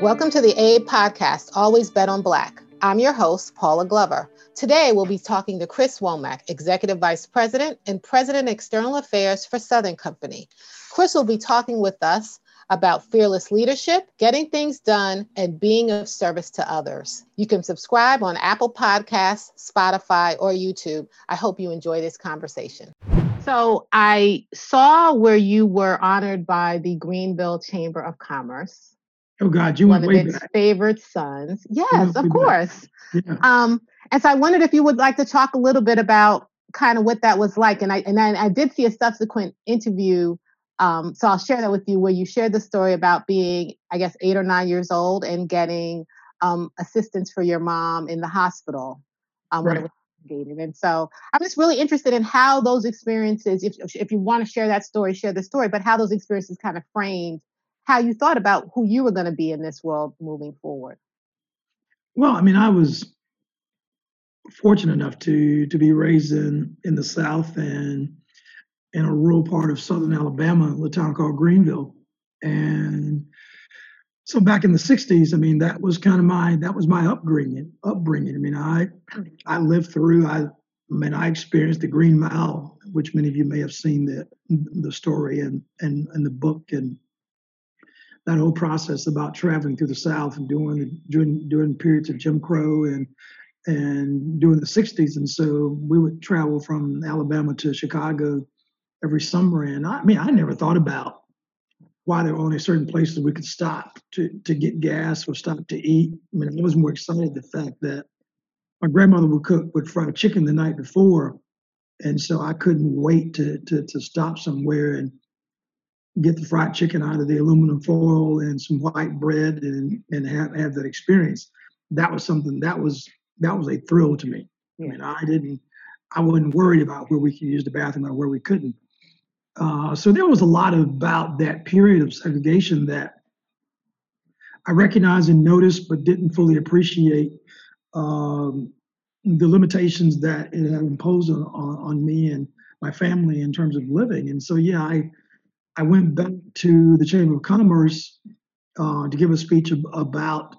Welcome to the AID podcast, Always Bet on Black. I'm your host, Paula Glover. Today, we'll be talking to Chris Womack, Executive Vice President and President External Affairs for Southern Company. Chris will be talking with us about fearless leadership, getting things done, and being of service to others. You can subscribe on Apple Podcasts, Spotify, or YouTube. I hope you enjoy this conversation. So, I saw where you were honored by the Greenville Chamber of Commerce. Oh God, you one of its back. favorite sons. Yes, of course. Yeah. Um, and so I wondered if you would like to talk a little bit about kind of what that was like. And I and I, I did see a subsequent interview. Um, so I'll share that with you where you shared the story about being, I guess, eight or nine years old and getting um, assistance for your mom in the hospital um, right. And so I'm just really interested in how those experiences, if if you want to share that story, share the story, but how those experiences kind of framed how you thought about who you were going to be in this world moving forward. Well, I mean, I was fortunate enough to to be raised in in the South and in a rural part of Southern Alabama, a town called Greenville, and so back in the '60s, I mean, that was kind of my that was my upbringing. Upbringing. I mean, I I lived through. I, I mean, I experienced the Green Mile, which many of you may have seen the the story and and and the book and that whole process about traveling through the South and doing during during periods of Jim Crow and and during the 60s. And so we would travel from Alabama to Chicago every summer. And I, I mean, I never thought about why there were only certain places we could stop to, to get gas or stop to eat. I mean, I was more excited the fact that my grandmother would cook would fry chicken the night before. And so I couldn't wait to, to, to stop somewhere and get the fried chicken out of the aluminum foil and some white bread and and have, have that experience. That was something that was that was a thrill to me. I mean, I didn't, I wasn't worried about where we could use the bathroom or where we couldn't. Uh, so there was a lot about that period of segregation that I recognized and noticed, but didn't fully appreciate um, the limitations that it had imposed on, on me and my family in terms of living. And so, yeah, I I went back to the Chamber of Commerce uh, to give a speech ab- about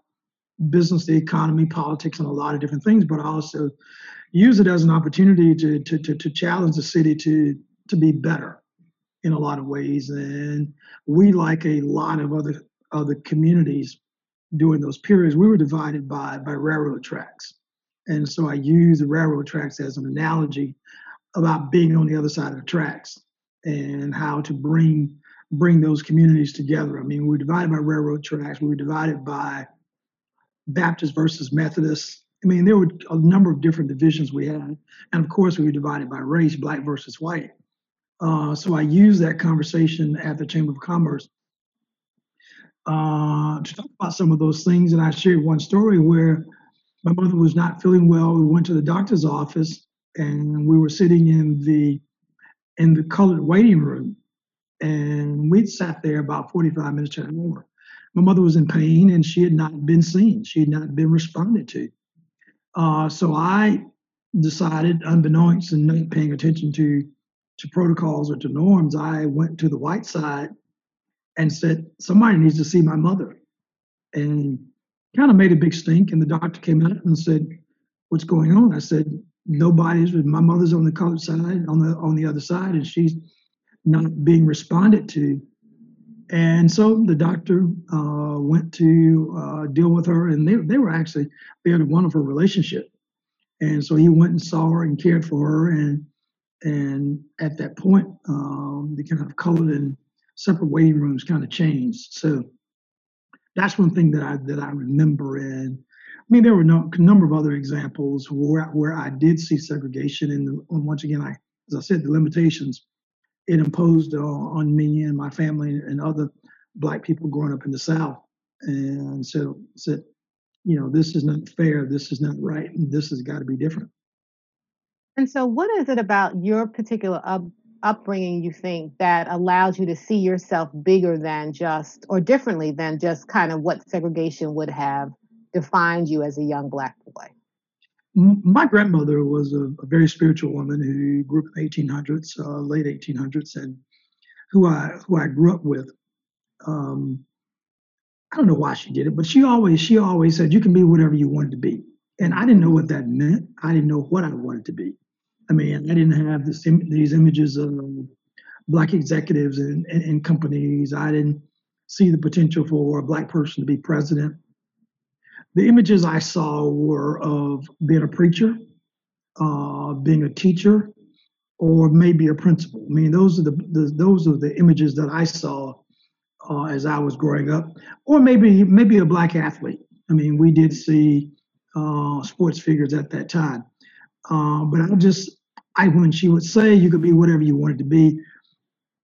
business, the economy, politics, and a lot of different things, but I also use it as an opportunity to, to, to, to challenge the city to, to be better in a lot of ways. And we, like a lot of other other communities during those periods, we were divided by, by railroad tracks. And so I use the railroad tracks as an analogy about being on the other side of the tracks and how to bring bring those communities together. I mean, we were divided by railroad tracks. We were divided by Baptist versus Methodist. I mean, there were a number of different divisions we had, and of course, we were divided by race, black versus white. Uh, so I used that conversation at the Chamber of Commerce uh, to talk about some of those things. And I shared one story where my mother was not feeling well. We went to the doctor's office, and we were sitting in the in the colored waiting room. And we'd sat there about 45 minutes an hour. My mother was in pain and she had not been seen, she had not been responded to. Uh, so I decided, unbeknownst and not paying attention to, to protocols or to norms, I went to the white side and said, Somebody needs to see my mother. And kind of made a big stink. And the doctor came out and said, What's going on? I said, nobody's with my mother's on the colored side on the on the other side and she's not being responded to and so the doctor uh, went to uh, deal with her and they, they were actually they had a wonderful relationship and so he went and saw her and cared for her and and at that point um, the kind of colored and separate waiting rooms kind of changed. So that's one thing that i that i remember and I mean, there were no, a number of other examples where where I did see segregation, and once again, I, as I said, the limitations it imposed on me and my family and other black people growing up in the South, and so said, you know, this is not fair, this is not right, this has got to be different. And so, what is it about your particular up, upbringing you think that allows you to see yourself bigger than just, or differently than just kind of what segregation would have defined you as a young black boy? my grandmother was a, a, very spiritual woman who grew up in the 1800s, uh, late 1800s, and who I who I grew up with. Um, I don't know why she did it, but she always she always said you can be whatever you wanted to be, and I didn't know what that meant. I didn't know what I wanted to be. I mean, I didn't have this, these images of black executives in companies. I didn't see the potential for a black person to be president. The images I saw were of being a preacher, uh, being a teacher, or maybe a principal. I mean, those are the, the those are the images that I saw uh, as I was growing up, or maybe maybe a black athlete. I mean, we did see uh, sports figures at that time, uh, but I just I when she would say you could be whatever you wanted to be,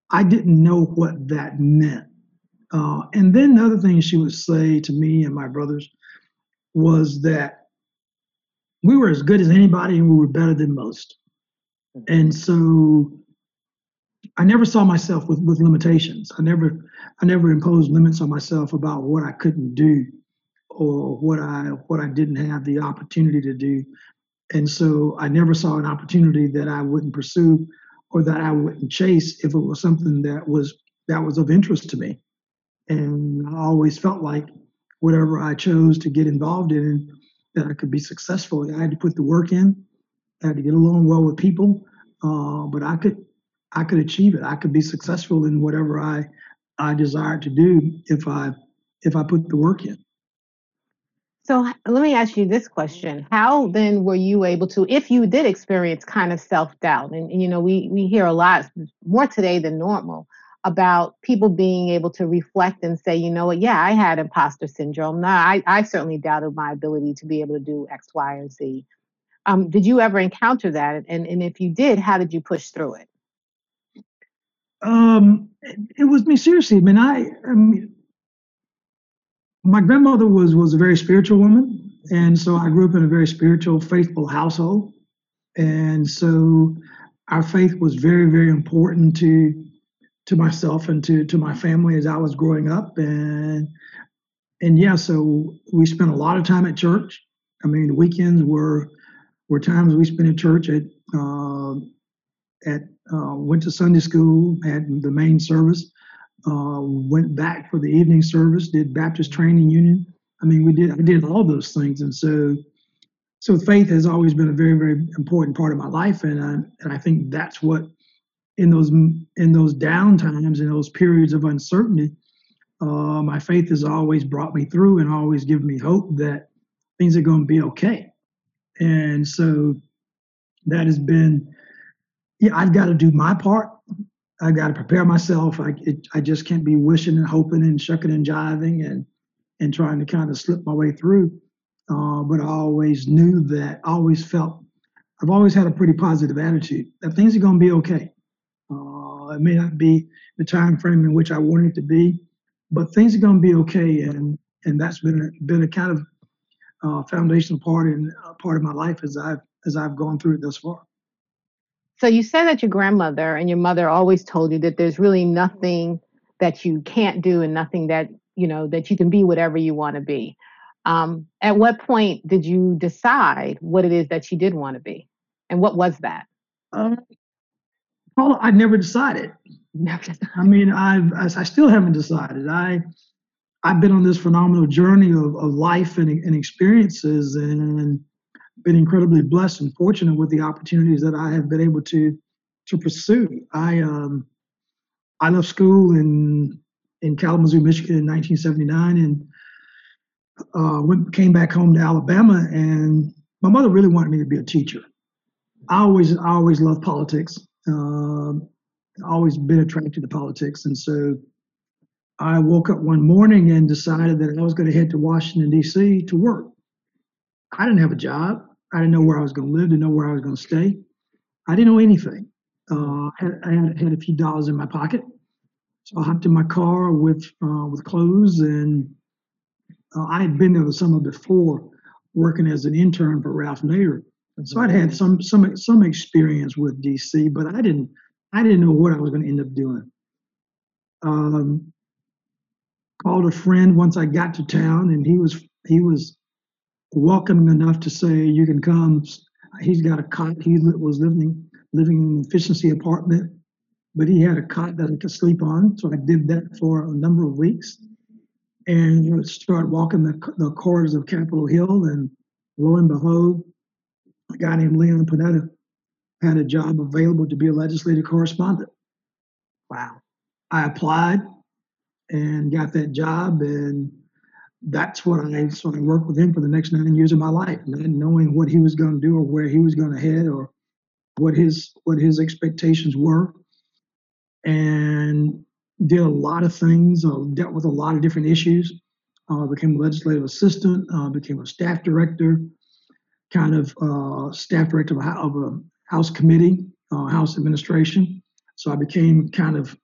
I didn't know what that meant. Uh, and then the other thing she would say to me and my brothers was that we were as good as anybody and we were better than most. And so I never saw myself with, with limitations. I never I never imposed limits on myself about what I couldn't do or what I what I didn't have the opportunity to do. And so I never saw an opportunity that I wouldn't pursue or that I wouldn't chase if it was something that was that was of interest to me. And I always felt like whatever I chose to get involved in, that I could be successful. I had to put the work in. I had to get along well with people, uh, but I could I could achieve it. I could be successful in whatever I I desired to do if I if I put the work in. So let me ask you this question: How then were you able to, if you did experience kind of self doubt, and, and you know we we hear a lot more today than normal about people being able to reflect and say, you know what, yeah, I had imposter syndrome. I, I certainly doubted my ability to be able to do X, Y, and Z. Um, did you ever encounter that? And, and if you did, how did you push through it? Um, it, it was me seriously. I mean, I, I mean, my grandmother was was a very spiritual woman, and so I grew up in a very spiritual, faithful household, and so our faith was very, very important to to myself and to to my family as I was growing up, and and yeah, so we spent a lot of time at church. I mean, the weekends were were times we spent in church at uh, at uh, went to Sunday school, had the main service, uh, went back for the evening service, did Baptist Training Union. I mean, we did I did all those things, and so so faith has always been a very very important part of my life, and I, and I think that's what in those in those down times in those periods of uncertainty, uh, my faith has always brought me through and always given me hope that things are going to be okay. And so that has been yeah, I've got to do my part. I've got to prepare myself. I, it, I just can't be wishing and hoping and shucking and jiving and and trying to kind of slip my way through. Uh, but I always knew that. I always felt. I've always had a pretty positive attitude that things are going to be okay. Uh, it may not be the time frame in which I want it to be, but things are going to be okay. And and that's been a, been a kind of uh, foundational part in uh, part of my life as I've as I've gone through it thus far. So you said that your grandmother and your mother always told you that there's really nothing that you can't do and nothing that you know that you can be whatever you want to be. Um, at what point did you decide what it is that you did want to be, and what was that? Um, Paula, I never decided. Never decided. I mean, I've I still haven't decided. I I've been on this phenomenal journey of, of life and, and experiences, and been incredibly blessed and fortunate with the opportunities that I have been able to to pursue. I um, I left school in in Kalamazoo, Michigan, in 1979, and uh, went came back home to Alabama. And my mother really wanted me to be a teacher. I always I always loved politics. Uh, always been attracted to politics, and so I woke up one morning and decided that I was going to head to Washington D.C. to work. I didn't have a job. I didn't know where I was going to live, didn't know where I was going to stay. I didn't know anything. Uh, I, had, I had, had, a few dollars in my pocket. So I hopped in my car with uh, with clothes, and uh, I had been there the summer before, working as an intern for Ralph Nader. So I'd had some some some experience with DC, but I didn't I didn't know what I was going to end up doing. Um, called a friend once I got to town, and he was he was welcoming enough to say you can come. He's got a cot. He was living living in an efficiency apartment, but he had a cot that I could sleep on. So I did that for a number of weeks, and you know, started walking the, the corridors of Capitol Hill. And lo and behold, a guy named Leon Panetta had a job available to be a legislative correspondent. Wow. I applied and got that job and that's what I so I worked with him for the next nine years of my life, not knowing what he was going to do or where he was going to head or what his what his expectations were, and did a lot of things. Uh, dealt with a lot of different issues. Uh, became a legislative assistant. Uh, became a staff director, kind of uh, staff director of a, of a House committee, uh, House administration. So I became kind of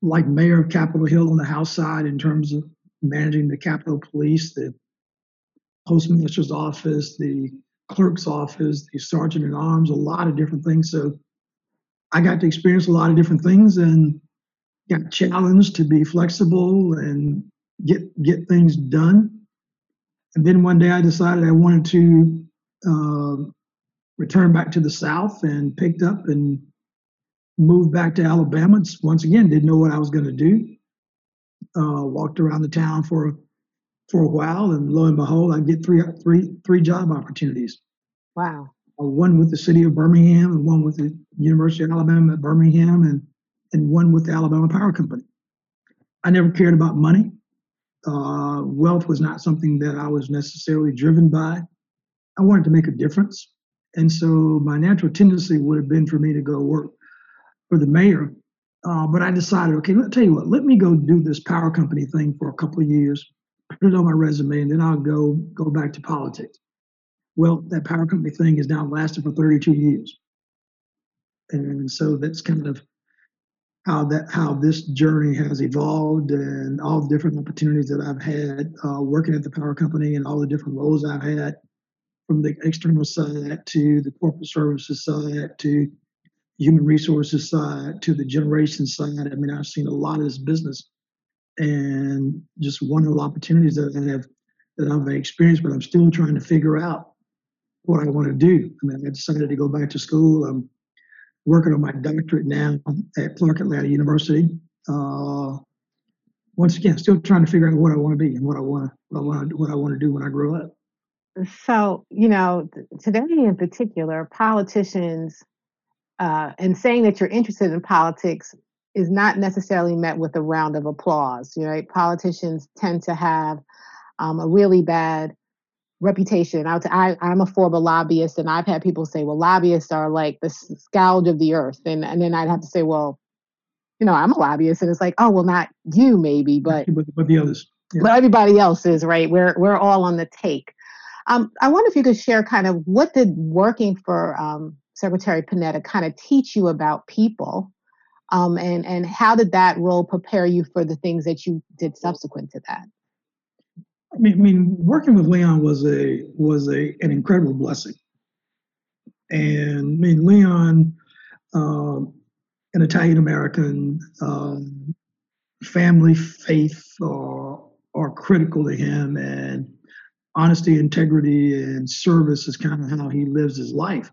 like mayor of Capitol Hill on the House side in terms of managing the Capitol Police, the postmaster's office, the clerk's office, the sergeant at arms, a lot of different things. So I got to experience a lot of different things and got challenged to be flexible and get get things done. And then one day I decided I wanted to uh, return back to the South and picked up and moved back to Alabama. Once again, didn't know what I was going to do. Uh, walked around the town for for a while, and lo and behold, I get three three three job opportunities. Wow. Uh, one with the city of Birmingham, and one with the University of Alabama at Birmingham, and and one with the Alabama Power Company. I never cared about money. Uh, wealth was not something that I was necessarily driven by. I wanted to make a difference. And so my natural tendency would have been for me to go work for the mayor. Uh, but I decided, okay, let me tell you what, let me go do this power company thing for a couple of years, put it on my resume, and then I'll go go back to politics. Well, that power company thing has now lasted for 32 years, and so that's kind of how that how this journey has evolved and all the different opportunities that I've had uh, working at the power company and all the different roles I've had from the external side to the corporate services side to human resources side to the generation side. I mean, I've seen a lot of this business and just wonderful opportunities that I have that I've experienced, but I'm still trying to figure out what I want to do. I mean, I decided to go back to school. I'm working on my doctorate now at Clark Atlanta University. Uh, once again, still trying to figure out what I want to be and what I want to what I want to what I want to do when I grow up. So, you know, today in particular, politicians uh, and saying that you're interested in politics is not necessarily met with a round of applause. You Right? Politicians tend to have um, a really bad reputation. I, I, I'm a former lobbyist, and I've had people say, "Well, lobbyists are like the scourge of the earth," and and then I'd have to say, "Well, you know, I'm a lobbyist," and it's like, "Oh, well, not you, maybe, but but, but the others." Yeah. But everybody else is right. We're we're all on the take. Um, I wonder if you could share kind of what did working for um, Secretary Panetta kind of teach you about people? Um, and, and how did that role prepare you for the things that you did subsequent to that? I mean, I mean working with Leon was a was a an incredible blessing. And I mean, Leon, um, an Italian American, um, family, faith are, are critical to him, and honesty, integrity, and service is kind of how he lives his life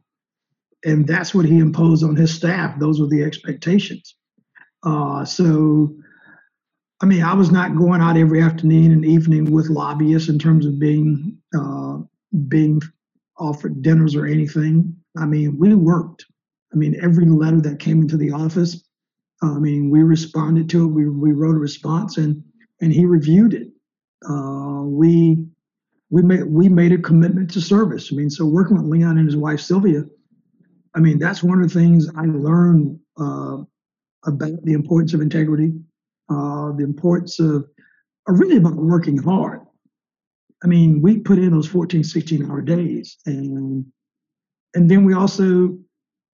and that's what he imposed on his staff. Those were the expectations. Uh, so, I mean, I was not going out every afternoon and evening with lobbyists in terms of being uh, being offered dinners or anything. I mean, we worked. I mean, every letter that came into the office, I mean, we responded to it. We, we wrote a response, and and he reviewed it. Uh, we we made we made a commitment to service. I mean, so working with Leon and his wife Sylvia I mean, that's one of the things I learned uh, about the importance of integrity, uh, the importance of, uh, really about working hard. I mean, we put in those 14, 16 hour days. And, and then we also,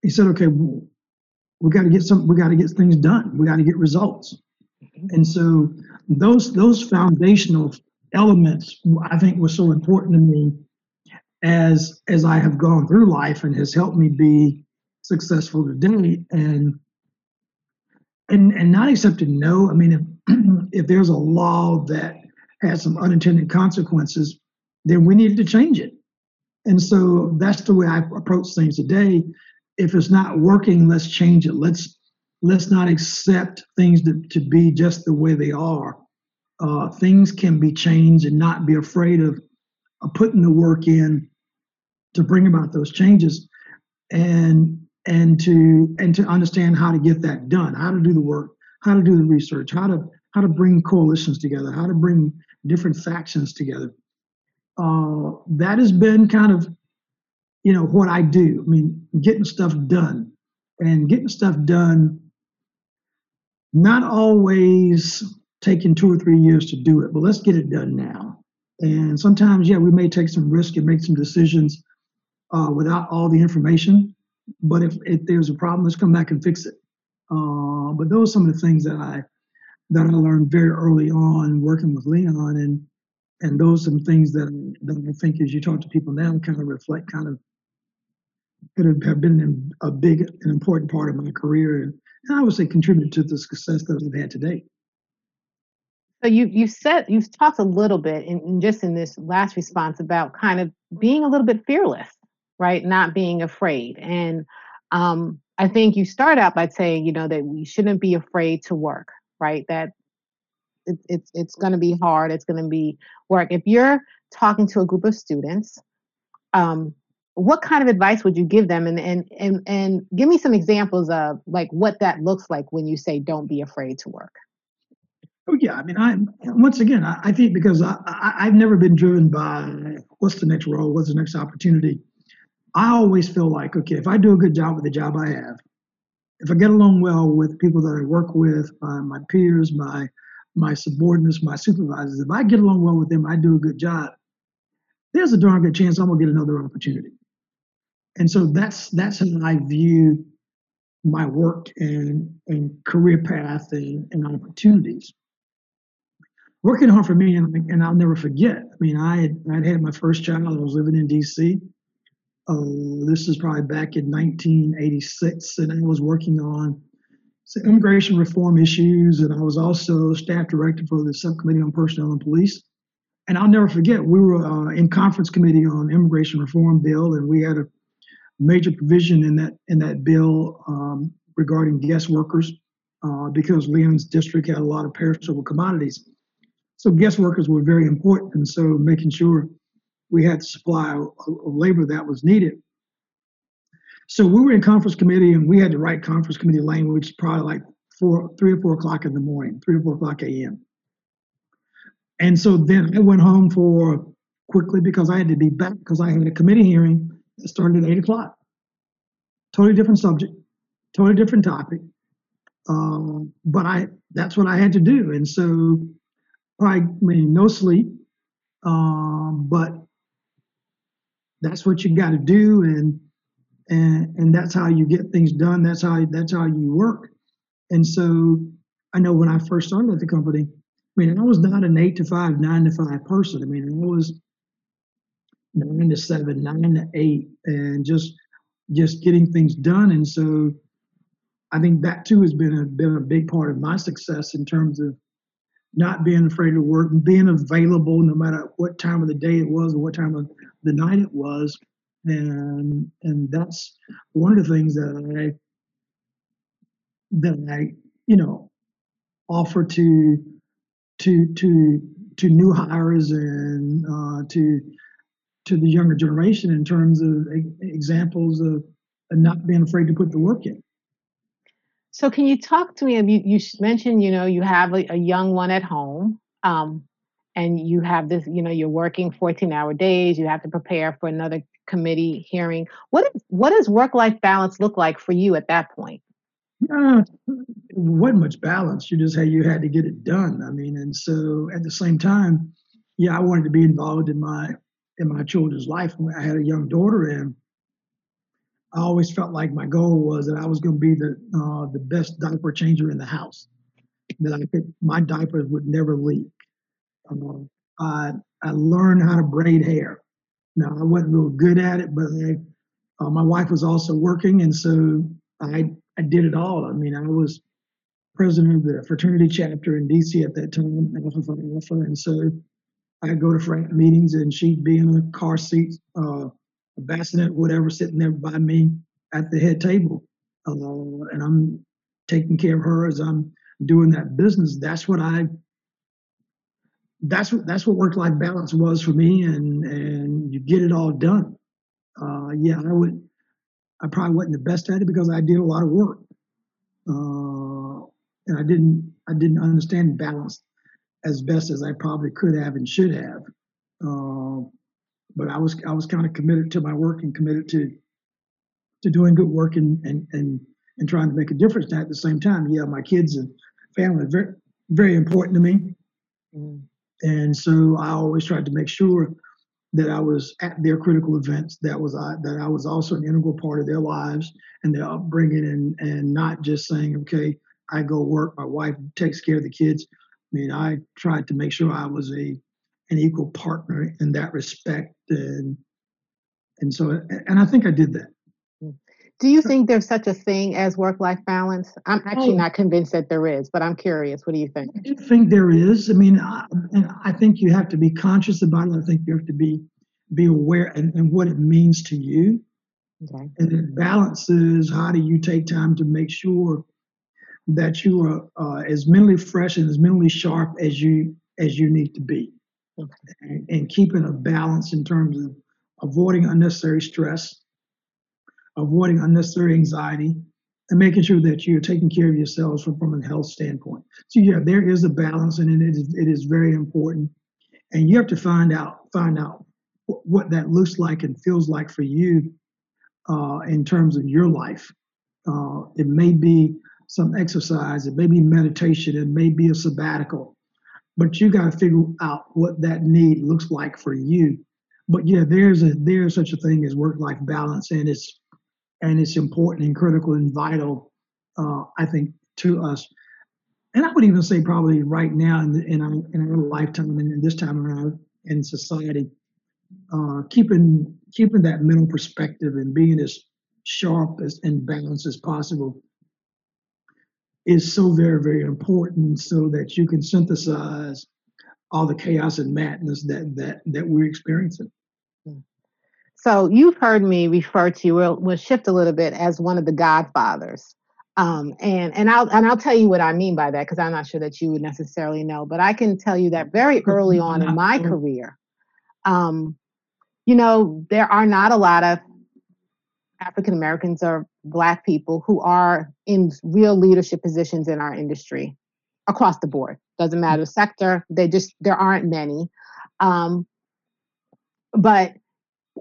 he said, okay, we got to get some, we got to get things done. We got to get results. Mm-hmm. And so those, those foundational elements, I think were so important to me as as I have gone through life and has helped me be successful today and and and not accepting no. I mean, if if there's a law that has some unintended consequences, then we needed to change it. And so that's the way I approach things today. If it's not working, let's change it. Let's let's not accept things to, to be just the way they are. Uh, things can be changed and not be afraid of, of putting the work in to bring about those changes and and to and to understand how to get that done, how to do the work, how to do the research, how to how to bring coalitions together, how to bring different factions together. Uh, that has been kind of, you know, what I do. I mean, getting stuff done and getting stuff done, not always taking two or three years to do it, but let's get it done now. And sometimes, yeah, we may take some risk and make some decisions uh, without all the information. But if, if there's a problem, let's come back and fix it. Uh, but those are some of the things that I that I learned very early on working with Leon, and and those are some things that that I think as you talk to people now kind of reflect kind of could have been a big and important part of my career, and I would say contributed to the success that I've had today. So you you said you've talked a little bit in, in just in this last response about kind of being a little bit fearless, right? Not being afraid, and um, I think you start out by saying, you know, that we shouldn't be afraid to work, right? That it, it's it's going to be hard. It's going to be work. If you're talking to a group of students, um, what kind of advice would you give them? And and and and give me some examples of like what that looks like when you say don't be afraid to work. Oh yeah, I mean, I once again, I, I think because I, I have never been driven by what's the next role, what's the next opportunity. I always feel like okay, if I do a good job with the job I have, if I get along well with people that I work with, my, my peers, my my subordinates, my supervisors, if I get along well with them, I do a good job. There's a darn good chance I'm gonna get another opportunity. And so that's that's how I view my work and and career path and, and opportunities. Working hard for me, and, and I'll never forget. I mean, I had I'd had my first child. I was living in D.C. Uh, this is probably back in 1986, and I was working on immigration reform issues, and I was also staff director for the subcommittee on personnel and police. And I'll never forget, we were uh, in conference committee on immigration reform bill, and we had a major provision in that in that bill um, regarding guest workers, uh, because Leon's district had a lot of perishable commodities. So guest workers were very important, and so making sure we had the supply labor that was needed. So we were in conference committee and we had to write conference committee language probably like four, three or four o'clock in the morning, three or four o'clock a.m. And so then I went home for quickly because I had to be back because I had a committee hearing that started at eight o'clock. Totally different subject, totally different topic. Um, but I that's what I had to do. And so probably I mean no sleep. Um, but that's what you got to do and and and that's how you get things done. That's how that's how you work. And so i know when i first started at the company i mean i was not an eight to five nine to five person. I mean i was nine to seven nine to eight and just just getting things done. And so i think that too has been a been a big part of my success in terms of not being afraid to work and being available no matter what time of the day it was or what time of the night it was and and that's one of the things that i that i you know offer to to to to new hires and uh, to to the younger generation in terms of examples of not being afraid to put the work in so can you talk to me? You, you mentioned, you know, you have a, a young one at home, um, and you have this, you know, you're working 14 hour days. You have to prepare for another committee hearing. What what does work life balance look like for you at that point? Uh, wasn't much balance. You just had you had to get it done. I mean, and so at the same time, yeah, I wanted to be involved in my in my children's life. I had a young daughter, and I always felt like my goal was that I was going to be the uh, the best diaper changer in the house. That I could, my diapers would never leak. Um, I I learned how to braid hair. Now I wasn't real good at it, but I, uh, my wife was also working, and so I I did it all. I mean, I was president of the fraternity chapter in DC at that time, Alpha Phi Alpha, and so I'd go to frat meetings and she'd be in a car seat, uh, a bassinet, whatever, sitting there by me at the head table. Uh, and I'm taking care of her as I'm doing that business. That's what I that's what that's what work life balance was for me and and you get it all done. Uh, yeah, I would I probably wasn't the best at it because I did a lot of work. Uh, and I didn't I didn't understand balance as best as I probably could have and should have. Uh, but I was I was kind of committed to my work and committed to to doing good work and and and, and trying to make a difference at the same time. Yeah, my kids and family are very very important to me. Mm. And so I always tried to make sure that I was at their critical events, that was I, that I was also an integral part of their lives and their upbringing, and and not just saying, okay, I go work, my wife takes care of the kids. I mean, I tried to make sure I was a an equal partner in that respect, and and so and I think I did that. Do you think there's such a thing as work life balance? I'm actually oh, not convinced that there is, but I'm curious. What do you think? I do think there is. I mean, I, I think you have to be conscious about it. I think you have to be be aware and, and what it means to you. Okay. And it balances how do you take time to make sure that you are uh, as mentally fresh and as mentally sharp as you as you need to be, okay. and, and keeping a balance in terms of avoiding unnecessary stress avoiding unnecessary anxiety, and making sure that you're taking care of yourselves from, from a health standpoint. So yeah, there is a balance, and it is it is very important. And you have to find out find out what that looks like and feels like for you uh, in terms of your life. Uh, it may be some exercise, it may be meditation, it may be a sabbatical, but you got to figure out what that need looks like for you. But yeah, there's a there's such a thing as work life balance, and it's and it's important and critical and vital, uh, I think, to us. And I would even say probably right now in, the, in, our, in our lifetime and in this time around in society, uh, keeping keeping that mental perspective and being as sharp as, and balanced as possible is so very very important so that you can synthesize all the chaos and madness that that that we're experiencing. So you've heard me refer to you. We'll, we'll shift a little bit as one of the godfathers. Um, and and I'll and I'll tell you what I mean by that because I'm not sure that you would necessarily know, but I can tell you that very early on in my career, um, you know, there are not a lot of African Americans or Black people who are in real leadership positions in our industry across the board. Doesn't matter sector. They just there aren't many. Um, but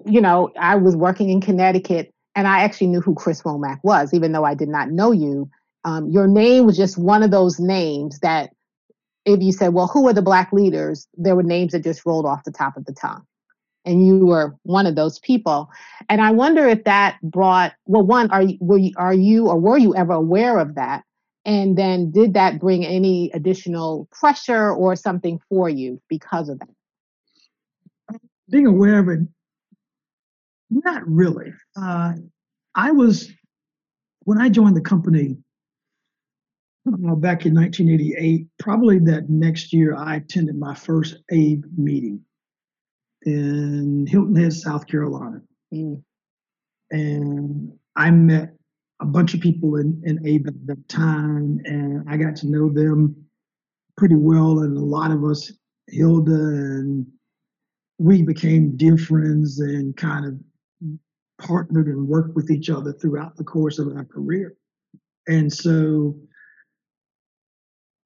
you know, I was working in Connecticut and I actually knew who Chris Womack was, even though I did not know you. Um, your name was just one of those names that if you said, well, who are the black leaders? There were names that just rolled off the top of the tongue. And you were one of those people. And I wonder if that brought, well, one, are you, were you, are you or were you ever aware of that? And then did that bring any additional pressure or something for you because of that? Being aware of it not really. Uh, I was, when I joined the company uh, back in 1988, probably that next year, I attended my first ABE meeting in Hilton Head, South Carolina. Mm. And I met a bunch of people in, in ABE at that time, and I got to know them pretty well. And a lot of us, Hilda and we became dear friends and kind of partnered and worked with each other throughout the course of our career. And so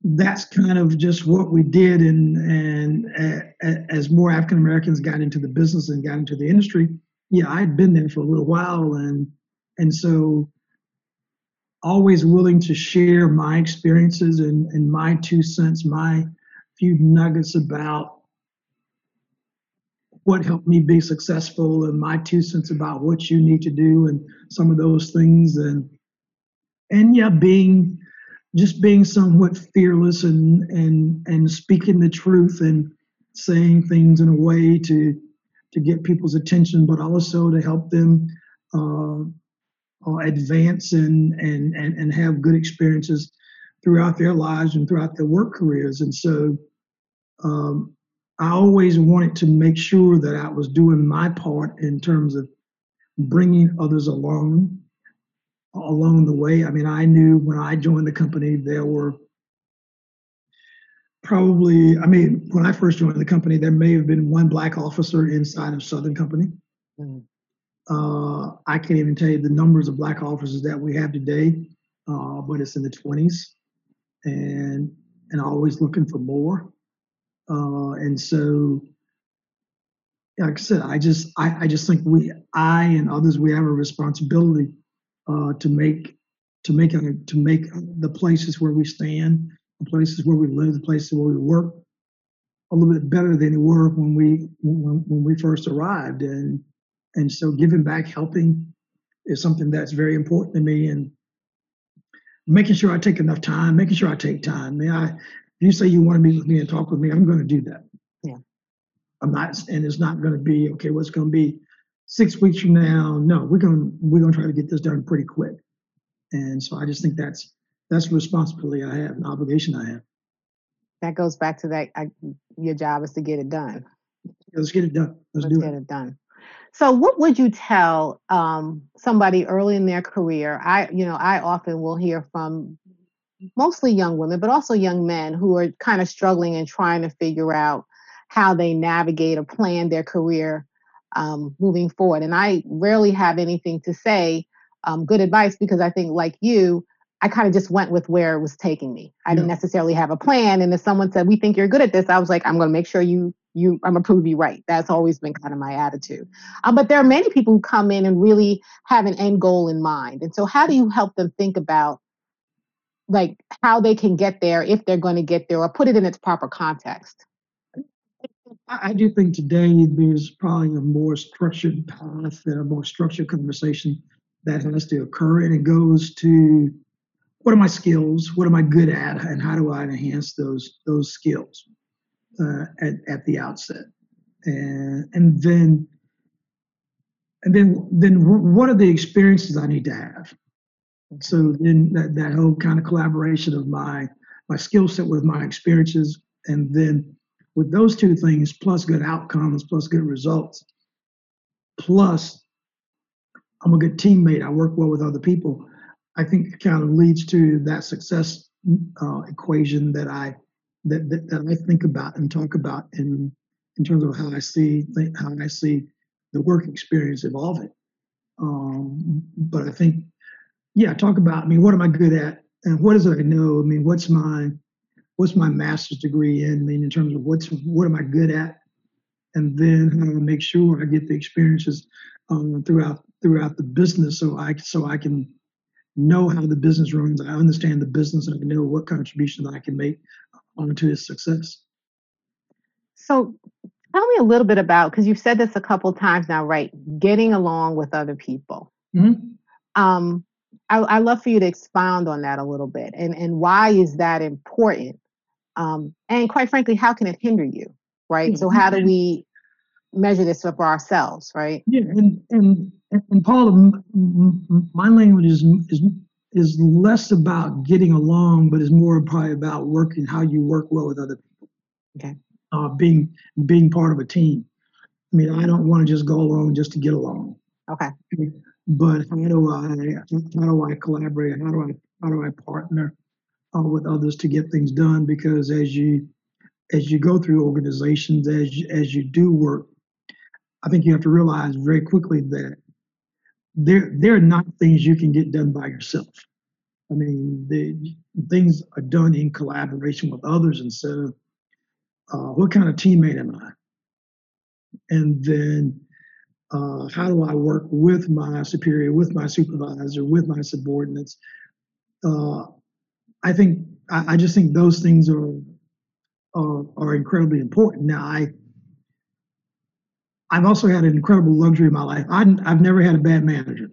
that's kind of just what we did. And, and as more African Americans got into the business and got into the industry, yeah, I'd been there for a little while. And, and so always willing to share my experiences and, and my two cents, my few nuggets about what helped me be successful and my two cents about what you need to do and some of those things. And and yeah being just being somewhat fearless and and and speaking the truth and saying things in a way to to get people's attention but also to help them uh, uh, advance and, and and and have good experiences throughout their lives and throughout their work careers. And so um, I always wanted to make sure that I was doing my part in terms of bringing others along along the way. I mean, I knew when I joined the company there were probably, I mean, when I first joined the company, there may have been one black officer inside of Southern Company. Mm. Uh, I can't even tell you the numbers of black officers that we have today, uh, but it's in the 20s, and and always looking for more. Uh, and so, like I said, I just I, I just think we I and others we have a responsibility uh, to make to make a, to make the places where we stand, the places where we live, the places where we work, a little bit better than they were when we when, when we first arrived. And and so giving back, helping is something that's very important to me. And making sure I take enough time, making sure I take time. May I, you say you want to meet with me and talk with me, I'm going to do that. Yeah. I'm not, and it's not going to be okay. What's going to be six weeks from now? No, we're going to we're going to try to get this done pretty quick. And so I just think that's that's a responsibility I have, an obligation I have. That goes back to that. I, your job is to get it done. Let's get it done. Let's, Let's do get it. it done. So, what would you tell um, somebody early in their career? I, you know, I often will hear from mostly young women, but also young men who are kind of struggling and trying to figure out how they navigate or plan their career um, moving forward. And I rarely have anything to say, um, good advice, because I think, like you, I kind of just went with where it was taking me. I yeah. didn't necessarily have a plan. And if someone said, "We think you're good at this," I was like, "I'm going to make sure you you I'm gonna prove you right." That's always been kind of my attitude. Um, but there are many people who come in and really have an end goal in mind. And so, how do you help them think about like how they can get there if they're going to get there, or put it in its proper context? I do think today there's probably a more structured path and a more structured conversation that has to occur, and it goes to what are my skills? What am I good at? And how do I enhance those those skills uh, at, at the outset? And and then and then then what are the experiences I need to have? So then that, that whole kind of collaboration of my my skill set with my experiences, and then with those two things plus good outcomes plus good results, plus I'm a good teammate. I work well with other people. I think it kind of leads to that success uh, equation that I that, that, that I think about and talk about in in terms of how I see how I see the work experience evolving. Um, but I think, yeah, talk about. I mean, what am I good at, and what is it I know? I mean, what's my what's my master's degree in? I mean, in terms of what's what am I good at, and then how do I make sure I get the experiences um, throughout throughout the business so I so I can know how the business runs. I understand the business and I know what contribution I can make onto its success. So tell me a little bit about because you've said this a couple times now, right? Getting along with other people. Mm-hmm. Um, I, I love for you to expound on that a little bit, and and why is that important? Um, and quite frankly, how can it hinder you, right? Mm-hmm. So how do we measure this for ourselves, right? Yeah, and and and Paula, my language is is is less about getting along, but is more probably about working how you work well with other people. Okay. Uh, being being part of a team. I mean, I don't want to just go along just to get along. Okay. But how do I how do I collaborate? How do I how do I partner uh, with others to get things done? Because as you as you go through organizations, as you, as you do work, I think you have to realize very quickly that there there are not things you can get done by yourself. I mean, the things are done in collaboration with others, and so uh, what kind of teammate am I? And then uh, how do I work with my superior, with my supervisor, with my subordinates? Uh, I think I, I, just think those things are, are are incredibly important. Now I I've also had an incredible luxury in my life. I, have never had a bad manager.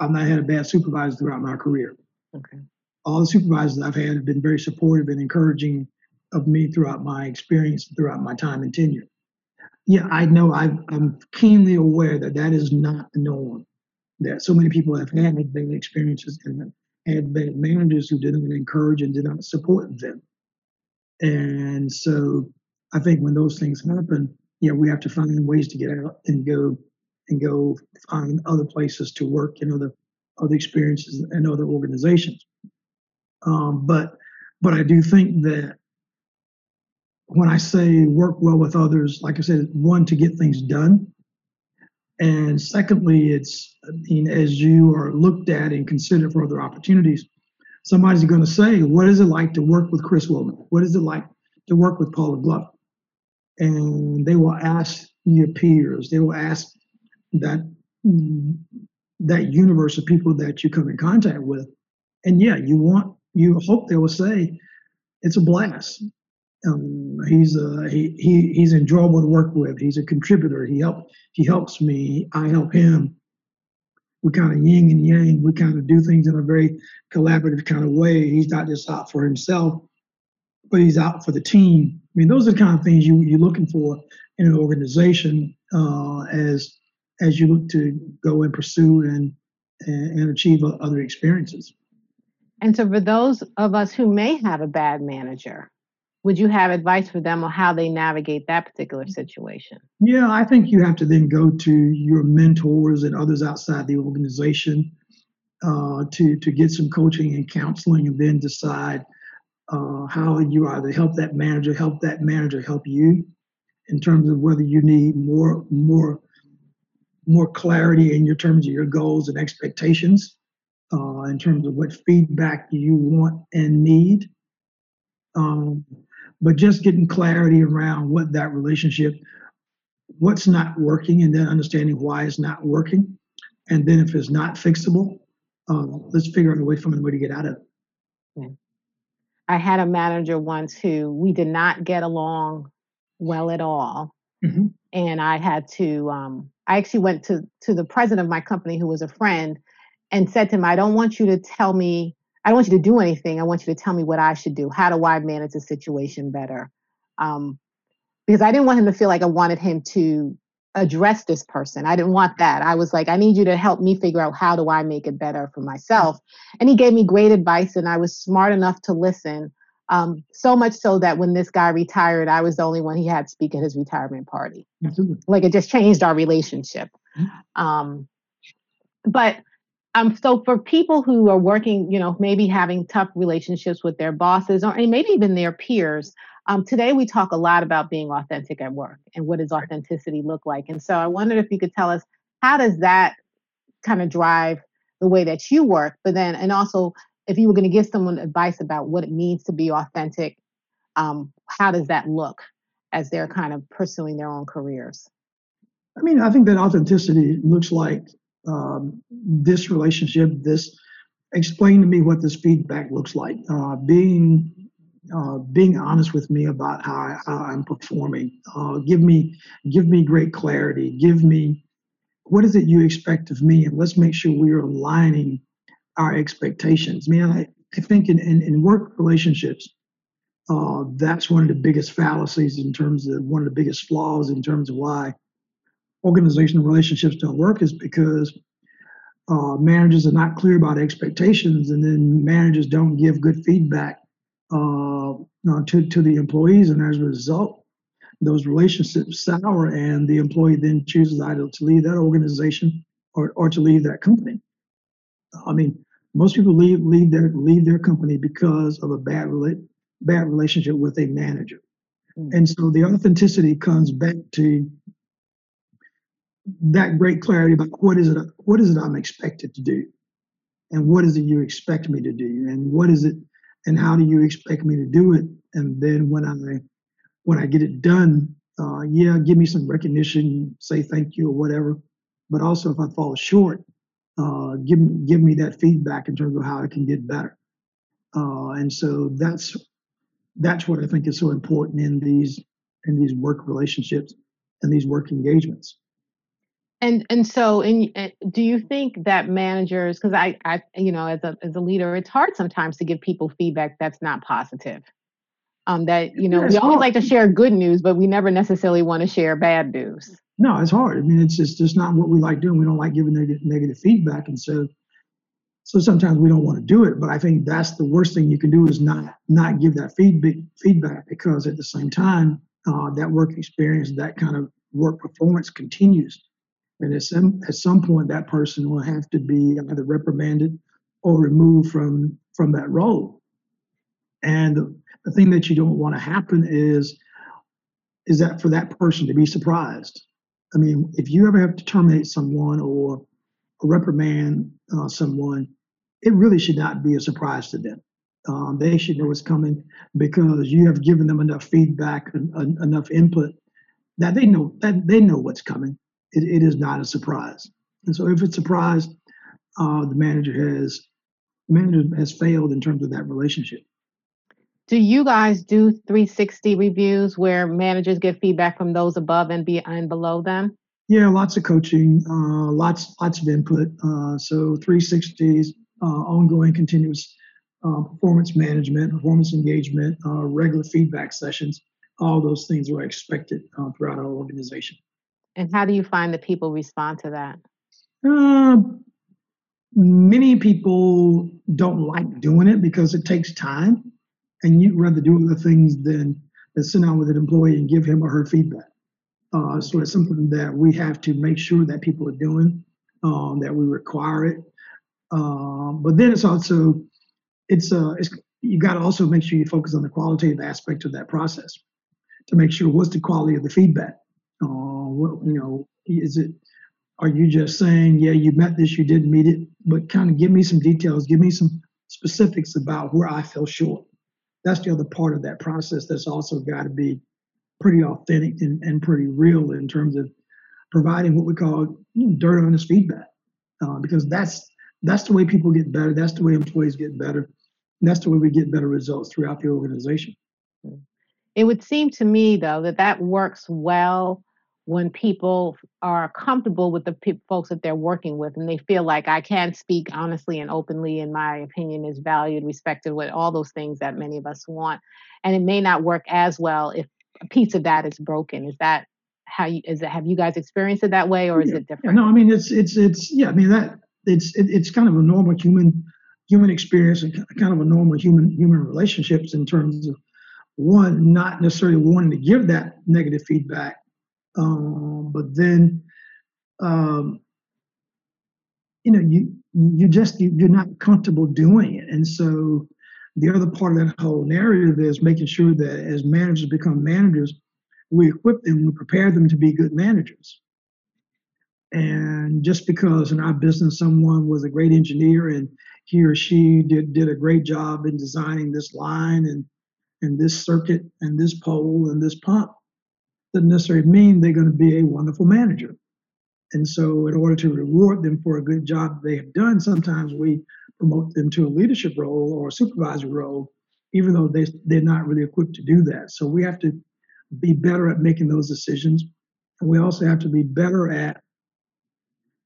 I've not had a bad supervisor throughout my career. Okay. All the supervisors I've had have been very supportive and encouraging of me throughout my experience, throughout my time and tenure. Yeah, I know i am keenly aware that that is not the norm. That so many people have had bad experiences and had bad managers who didn't encourage and did not support them. And so I think when those things happen, yeah, we have to find ways to get out and go and go find other places to work and other other experiences and other organizations. Um, but but I do think that when I say work well with others, like I said, one to get things done, and secondly, it's I mean as you are looked at and considered for other opportunities, somebody's going to say, "What is it like to work with Chris Womack? What is it like to work with Paula Glover?" And they will ask your peers. They will ask that that universe of people that you come in contact with. And yeah, you want you hope they will say it's a blast. Um, he's uh, he, he he's enjoyable to work with. He's a contributor. He help he helps me. I help him. We kind of yin and yang. We kind of do things in a very collaborative kind of way. He's not just out for himself, but he's out for the team. I mean, those are the kind of things you you're looking for in an organization uh, as as you look to go and pursue and and, and achieve other experiences. And so, for those of us who may have a bad manager, would you have advice for them on how they navigate that particular situation? Yeah, I think you have to then go to your mentors and others outside the organization uh, to to get some coaching and counseling, and then decide uh, how you either help that manager, help that manager help you, in terms of whether you need more more more clarity in your terms of your goals and expectations, uh, in terms of what feedback you want and need. Um, but just getting clarity around what that relationship, what's not working, and then understanding why it's not working. And then if it's not fixable, uh, let's figure out a way from a way to get out of it. Yeah. I had a manager once who we did not get along well at all. Mm-hmm. And I had to um, I actually went to to the president of my company, who was a friend, and said to him, "I don't want you to tell me. I don't want you to do anything. I want you to tell me what I should do. How do I manage the situation better?" Um, because I didn't want him to feel like I wanted him to address this person. I didn't want that. I was like, I need you to help me figure out how do I make it better for myself. And he gave me great advice, and I was smart enough to listen. Um, so much so that when this guy retired, I was the only one he had speak at his retirement party. Absolutely. Like it just changed our relationship. Mm-hmm. Um, but um, so for people who are working, you know, maybe having tough relationships with their bosses or maybe even their peers, um, today we talk a lot about being authentic at work and what does authenticity look like. And so I wondered if you could tell us how does that kind of drive the way that you work, but then and also if you were going to give someone advice about what it means to be authentic, um, how does that look as they're kind of pursuing their own careers? I mean, I think that authenticity looks like um, this relationship, this explain to me what this feedback looks like. Uh, being uh, being honest with me about how, I, how I'm performing. Uh, give me give me great clarity. Give me what is it you expect of me, and let's make sure we're aligning our expectations. I mean, I, I think in, in, in work relationships, uh, that's one of the biggest fallacies in terms of one of the biggest flaws in terms of why organizational relationships don't work is because uh, managers are not clear about expectations and then managers don't give good feedback uh, uh to, to the employees and as a result those relationships sour and the employee then chooses either to leave that organization or, or to leave that company i mean most people leave leave their leave their company because of a bad rela- bad relationship with a manager. Mm-hmm. And so the authenticity comes back to that great clarity about what is it what is it I'm expected to do and what is it you expect me to do and what is it and how do you expect me to do it and then when I when I get it done uh, yeah give me some recognition say thank you or whatever but also if I fall short uh, give give me that feedback in terms of how I can get better. Uh, and so that's that's what I think is so important in these in these work relationships and these work engagements. And and so, in, do you think that managers, because I, I, you know, as a as a leader, it's hard sometimes to give people feedback that's not positive. Um, that you know, yeah, we always hard. like to share good news, but we never necessarily want to share bad news. No, it's hard. I mean, it's just just not what we like doing. We don't like giving negative, negative feedback, and so so sometimes we don't want to do it. But I think that's the worst thing you can do is not not give that feedback feedback because at the same time, uh, that work experience, that kind of work performance continues. And at some, at some point, that person will have to be either reprimanded or removed from, from that role. And the, thing that you don't want to happen is, is that for that person to be surprised. I mean, if you ever have to terminate someone or, or reprimand uh, someone, it really should not be a surprise to them. Um, they should know what's coming because you have given them enough feedback and, and enough input that they know that they know what's coming. It, it is not a surprise. And so, if it's a surprise, uh, the manager has the manager has failed in terms of that relationship. Do you guys do 360 reviews where managers get feedback from those above and be and below them? Yeah, lots of coaching, uh, lots lots of input. Uh, so 360s, uh, ongoing, continuous uh, performance management, performance engagement, uh, regular feedback sessions. All those things are expected uh, throughout our organization. And how do you find that people respond to that? Um, many people don't like doing it because it takes time, and you'd rather do other things than, than sit down with an employee and give him or her feedback. Uh, so it's something that we have to make sure that people are doing, um, that we require it. Um, but then it's also it's uh it's you got to also make sure you focus on the qualitative aspect of that process to make sure what's the quality of the feedback. Uh, what, you know, is it are you just saying, yeah, you met this, you didn't meet it, but kind of give me some details, give me some specifics about where I fell short. That's the other part of that process that's also got to be pretty authentic and, and pretty real in terms of providing what we call dirt on honest feedback, uh, because that's that's the way people get better. That's the way employees get better. That's the way we get better results throughout the organization. It would seem to me, though, that that works well when people are comfortable with the pe- folks that they're working with and they feel like I can speak honestly and openly and my opinion is valued, respected, with all those things that many of us want. And it may not work as well if a piece of that is broken. Is that how you is it have you guys experienced it that way or is yeah. it different? No, I mean it's it's it's yeah, I mean that it's it, it's kind of a normal human human experience and kind of a normal human human relationships in terms of one not necessarily wanting to give that negative feedback, um, but then um, you know you you just you, you're not comfortable doing it, and so the other part of that whole narrative is making sure that as managers become managers, we equip them, we prepare them to be good managers. And just because in our business someone was a great engineer and he or she did, did a great job in designing this line and, and this circuit and this pole and this pump, doesn't necessarily mean they're going to be a wonderful manager. And so, in order to reward them for a good job they have done, sometimes we promote them to a leadership role or a supervisory role, even though they, they're not really equipped to do that. So, we have to be better at making those decisions. And we also have to be better at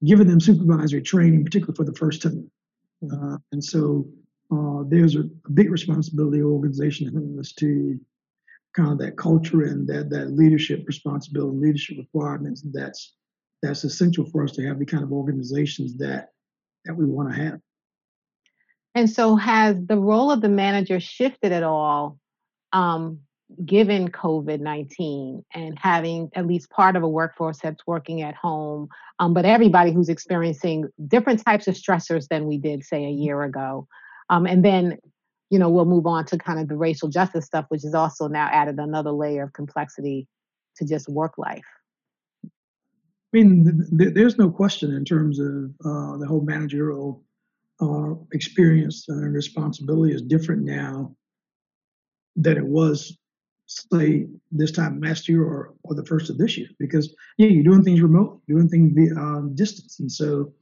giving them supervisory training, particularly for the first time. Uh, and so uh, there's a, big responsibility organization has to kind of that culture and that that leadership responsibility, leadership requirements. That's that's essential for us to have the kind of organizations that that we want to have. And so, has the role of the manager shifted at all um, given COVID 19 and having at least part of a workforce that's working at home, um, but everybody who's experiencing different types of stressors than we did, say, a year ago. Um, and then, you know, we'll move on to kind of the racial justice stuff, which is also now added another layer of complexity to just work life. I mean, th- th- there's no question in terms of uh, the whole managerial uh, experience and responsibility is different now than it was say this time last year or, or the first of this year because yeah you're doing things remote doing things via um, distance and so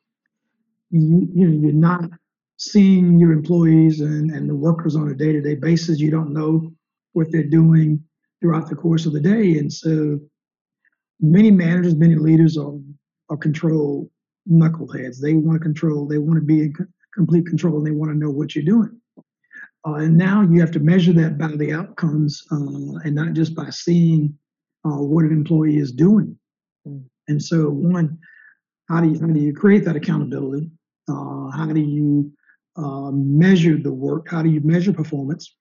you, you know you're not seeing your employees and, and the workers on a day-to-day basis you don't know what they're doing throughout the course of the day and so many managers many leaders are, are control knuckleheads they want to control they want to be in complete control and they want to know what you're doing uh, and now you have to measure that by the outcomes uh, and not just by seeing uh, what an employee is doing. Mm. And so, one, how do you, how do you create that accountability? Uh, how do you uh, measure the work? How do you measure performance?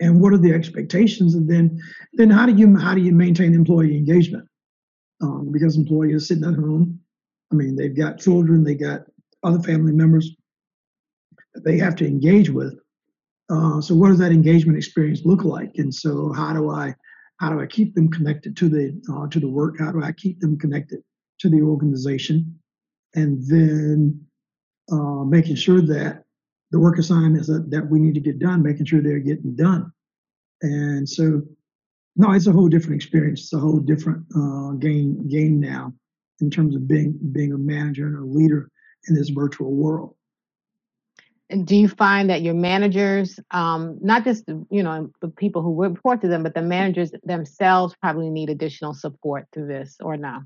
and what are the expectations, and then then how do you how do you maintain employee engagement? Um, because employees sitting at home. I mean, they've got children, they got other family members that they have to engage with. Uh, so, what does that engagement experience look like? And so, how do I how do I keep them connected to the uh, to the work? How do I keep them connected to the organization? And then uh, making sure that the work assignments that, that we need to get done, making sure they're getting done. And so, no, it's a whole different experience. It's a whole different uh, game game now in terms of being being a manager and a leader in this virtual world. And do you find that your managers, um, not just you know the people who report to them, but the managers themselves probably need additional support through this, or no?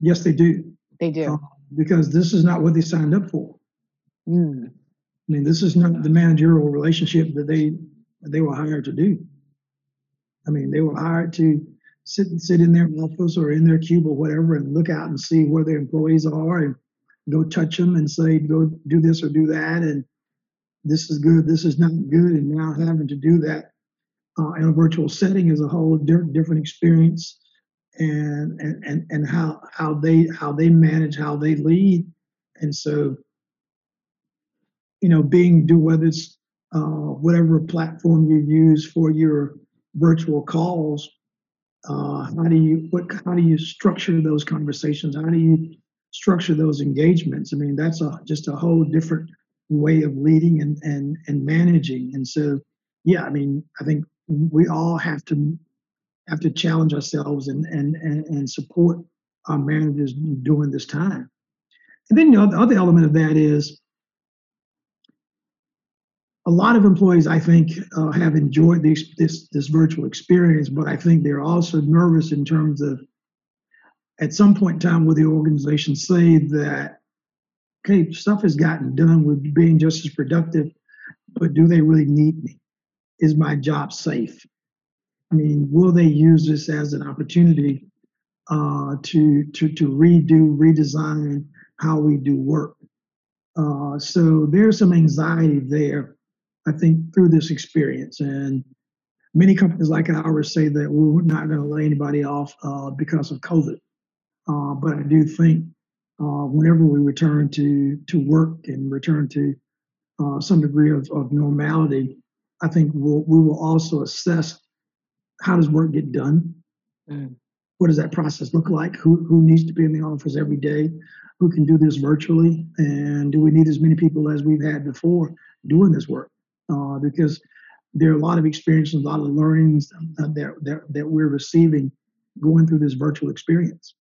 Yes, they do. They do uh, because this is not what they signed up for. Mm. I mean, this is not the managerial relationship that they they were hired to do. I mean, they were hired to sit and sit in their office or in their cube or whatever and look out and see where their employees are and go touch them and say, go do this or do that, and this is good, this is not good, and now having to do that uh, in a virtual setting is a whole di- different experience, and and and how how they how they manage, how they lead, and so you know, being do whether it's uh, whatever platform you use for your virtual calls. Uh, how do you what how do you structure those conversations? How do you structure those engagements. I mean, that's a just a whole different way of leading and and and managing. And so, yeah, I mean, I think we all have to have to challenge ourselves and and and, and support our managers during this time. And then you know, the other element of that is a lot of employees, I think, uh, have enjoyed this, this this virtual experience, but I think they're also nervous in terms of at some point in time will the organization say that okay stuff has gotten done. We're being just as productive but do they really need me? Is my job safe i mean will they use this as an opportunity uh, to to to redo redesign how we do work? Uh, so there's some anxiety there i think through this experience. And many companies like ours say that we're not going to lay anybody off uh, because of covid. Uh, but I do think uh, whenever we return to to work and return to uh, some degree of, of normality, I think we'll, we will also assess how does work get done. Mm. What does that process look like? Who who needs to be in the office every day? Who can do this virtually? And do we need as many people as we've had before doing this work? Uh, because there are a lot of experiences, a lot of learnings that, that, that we're receiving going through this virtual experience.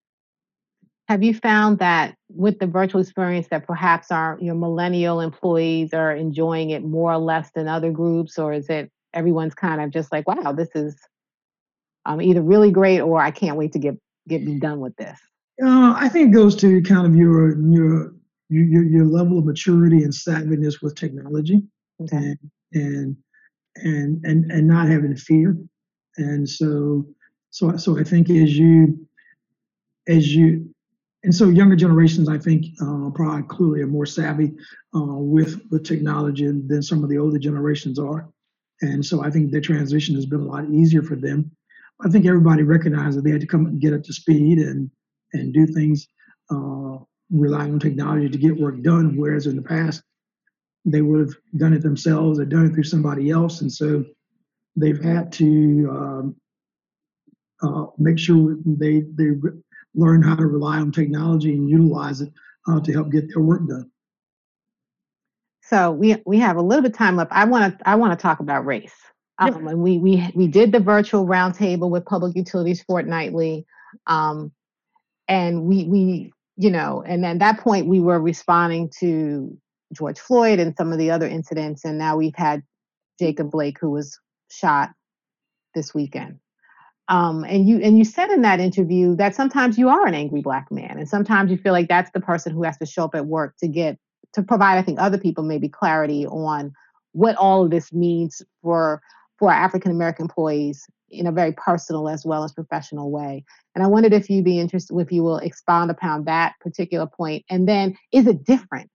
Have you found that with the virtual experience that perhaps our your millennial employees are enjoying it more or less than other groups, or is it everyone's kind of just like, wow, this is um, either really great or I can't wait to get get me done with this? Uh, I think it goes to kind of your your your your level of maturity and savviness with technology, okay. and and and and and not having fear, and so so so I think as you as you and so younger generations, I think, uh, probably clearly are more savvy uh, with with technology than some of the older generations are. And so I think the transition has been a lot easier for them. I think everybody recognized that they had to come and get up to speed and and do things uh, relying on technology to get work done. Whereas in the past, they would have done it themselves or done it through somebody else. And so they've had to um, uh, make sure they they learn how to rely on technology and utilize it uh, to help get their work done. So we we have a little bit of time left. I want to I want to talk about race. Um. And we we we did the virtual roundtable with Public Utilities fortnightly, um, and we we you know, and at that point we were responding to George Floyd and some of the other incidents, and now we've had Jacob Blake who was shot this weekend. Um, and you and you said in that interview that sometimes you are an angry black man, and sometimes you feel like that's the person who has to show up at work to get to provide, I think, other people maybe clarity on what all of this means for for our African American employees in a very personal as well as professional way. And I wondered if you'd be interested, if you will expound upon that particular point. And then, is it different,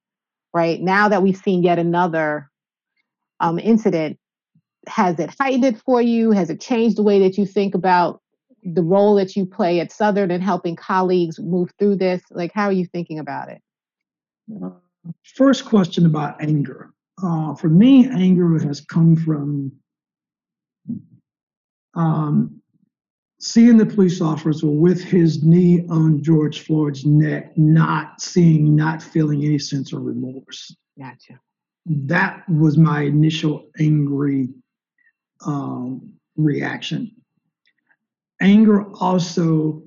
right? Now that we've seen yet another um, incident has it heightened it for you? Has it changed the way that you think about the role that you play at Southern and helping colleagues move through this? Like, how are you thinking about it? Uh, first question about anger. Uh, for me, anger has come from um, seeing the police officer with his knee on George Floyd's neck, not seeing, not feeling any sense of remorse. Gotcha. That was my initial angry um, reaction. Anger also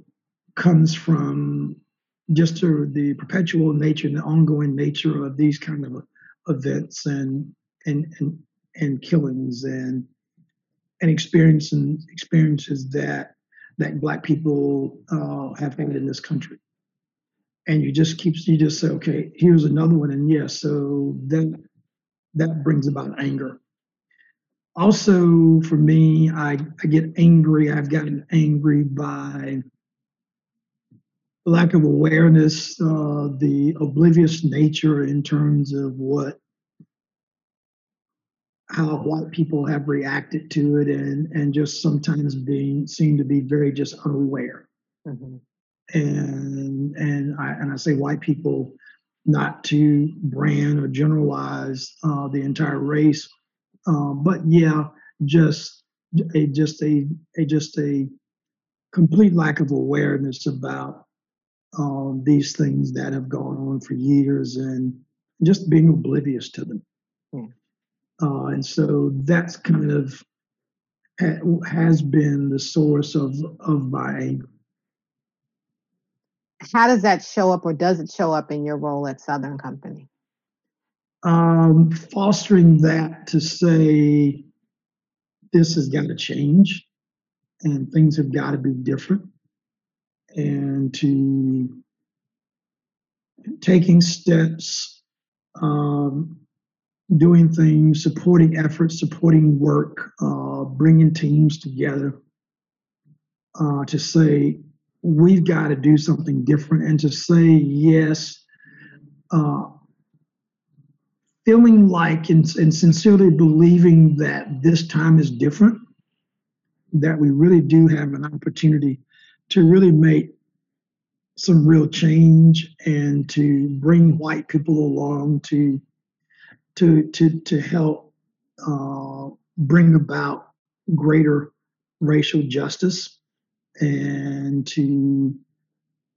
comes from just to the perpetual nature and the ongoing nature of these kind of events and and and, and killings and and experiences experiences that that black people uh, have had in this country. And you just keep you just say okay here's another one and yes so that that brings about anger. Also for me i, I get angry. I've gotten angry by lack of awareness uh, the oblivious nature in terms of what how white people have reacted to it and and just sometimes being seem to be very just unaware mm-hmm. and and I and I say white people not to brand or generalize uh, the entire race uh, but yeah just a just a, a just a complete lack of awareness about um, these things that have gone on for years and just being oblivious to them yeah. Uh, and so that's kind of ha- has been the source of, of my anger. How does that show up, or does it show up in your role at Southern Company? Um, fostering that to say this has got to change and things have got to be different and to taking steps um, doing things, supporting efforts, supporting work, uh, bringing teams together uh, to say, we've got to do something different and to say yes, uh, feeling like and, and sincerely believing that this time is different, that we really do have an opportunity to really make some real change and to bring white people along to to to to help uh, bring about greater racial justice and to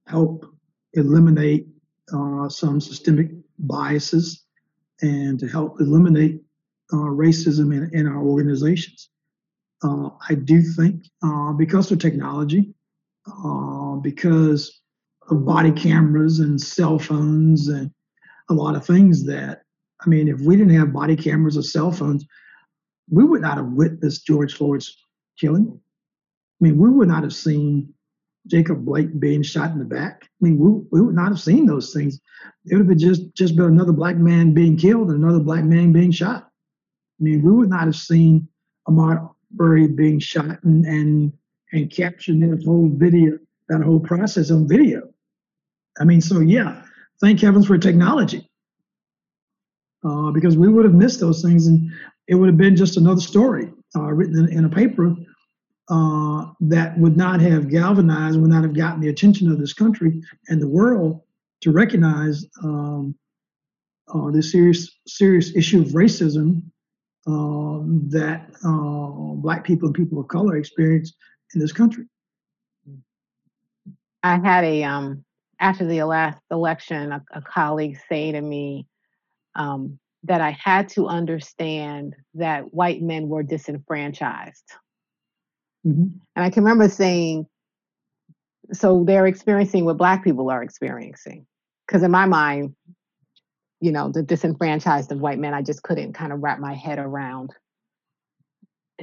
help eliminate uh, some systemic biases and to help eliminate uh, racism in, in, our organizations. Uh, I do think uh, because of technology, uh, because of body cameras and cell phones and a lot of things that I mean, if we didn't have body cameras or cell phones, we would not have witnessed George Floyd's killing. I mean, we would not have seen Jacob Blake being shot in the back. I mean, we, we would not have seen those things. It would have been just just been another black man being killed and another black man being shot. I mean, we would not have seen Ahmaud Arbery being shot and and and capturing that whole video, that whole process on video. I mean, so yeah, thank heavens for technology uh, because we would have missed those things and it would have been just another story uh, written in, in, a paper uh, that would not have galvanized, would not have gotten the attention of this country and the world to recognize um, uh, this serious serious issue of racism um, that uh, Black people and people of color experience in this country. I had a um, after the last election, a, a colleague say to me, um, that I had to understand that white men were disenfranchised. Mm-hmm. And I can remember saying, so they're experiencing what black people are experiencing. Because in my mind, you know, the disenfranchised of white men, I just couldn't kind of wrap my head around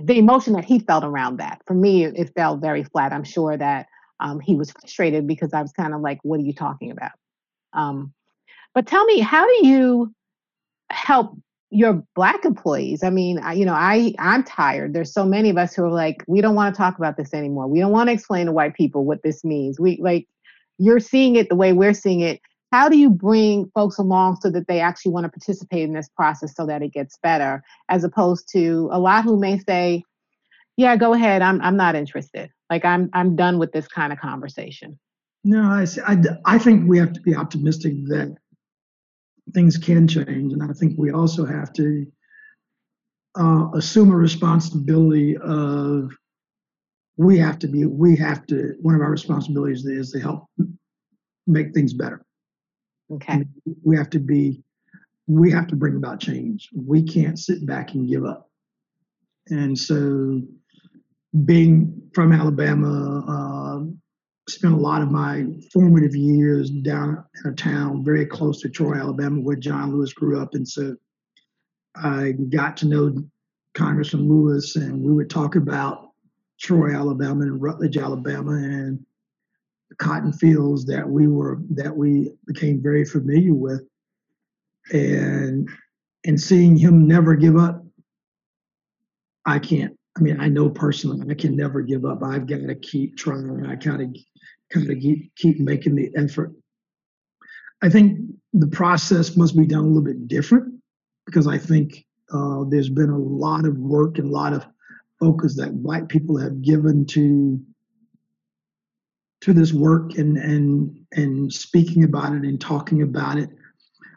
the emotion that he felt around that. For me, it felt very flat. I'm sure that um, he was frustrated because I was kind of like, what are you talking about? Um, but tell me, how do you help your black employees. I mean I, you know i i'm tired. There's so many of us who are like we don't want to talk about this anymore. We don't want to explain to white people what this means. We like you're seeing it the way we're seeing it. How do you bring folks along so that they actually want to participate in this process so that it gets better as opposed to a lot who may say yeah go ahead. I'm, I'm not interested. Like i'm i'm done with this kind of conversation. No I, I, I think we have to be optimistic that things can change and i think we also have to uh, assume a responsibility of we have to be we have to one of our responsibilities is to help make things better Okay. We have to be, we have to bring about change. We can't sit back and give up. And so, being from Alabama, uh, spent a lot of my formative years down in a town very close to Troy, Alabama, where John Lewis grew up. And so I got to know Congressman Lewis, and we would talk about Troy, Alabama, and Rutledge, Alabama, and cotton fields that we were that we became very familiar with and and seeing him never give up i can't i mean i know personally i can never give up. I've got to keep trying. I kind of kind of keep, making the effort. I think the process must be done a little bit different because i think uh, there's been a lot of work and a lot of focus that white people have given to to this work and and and speaking about it and talking about it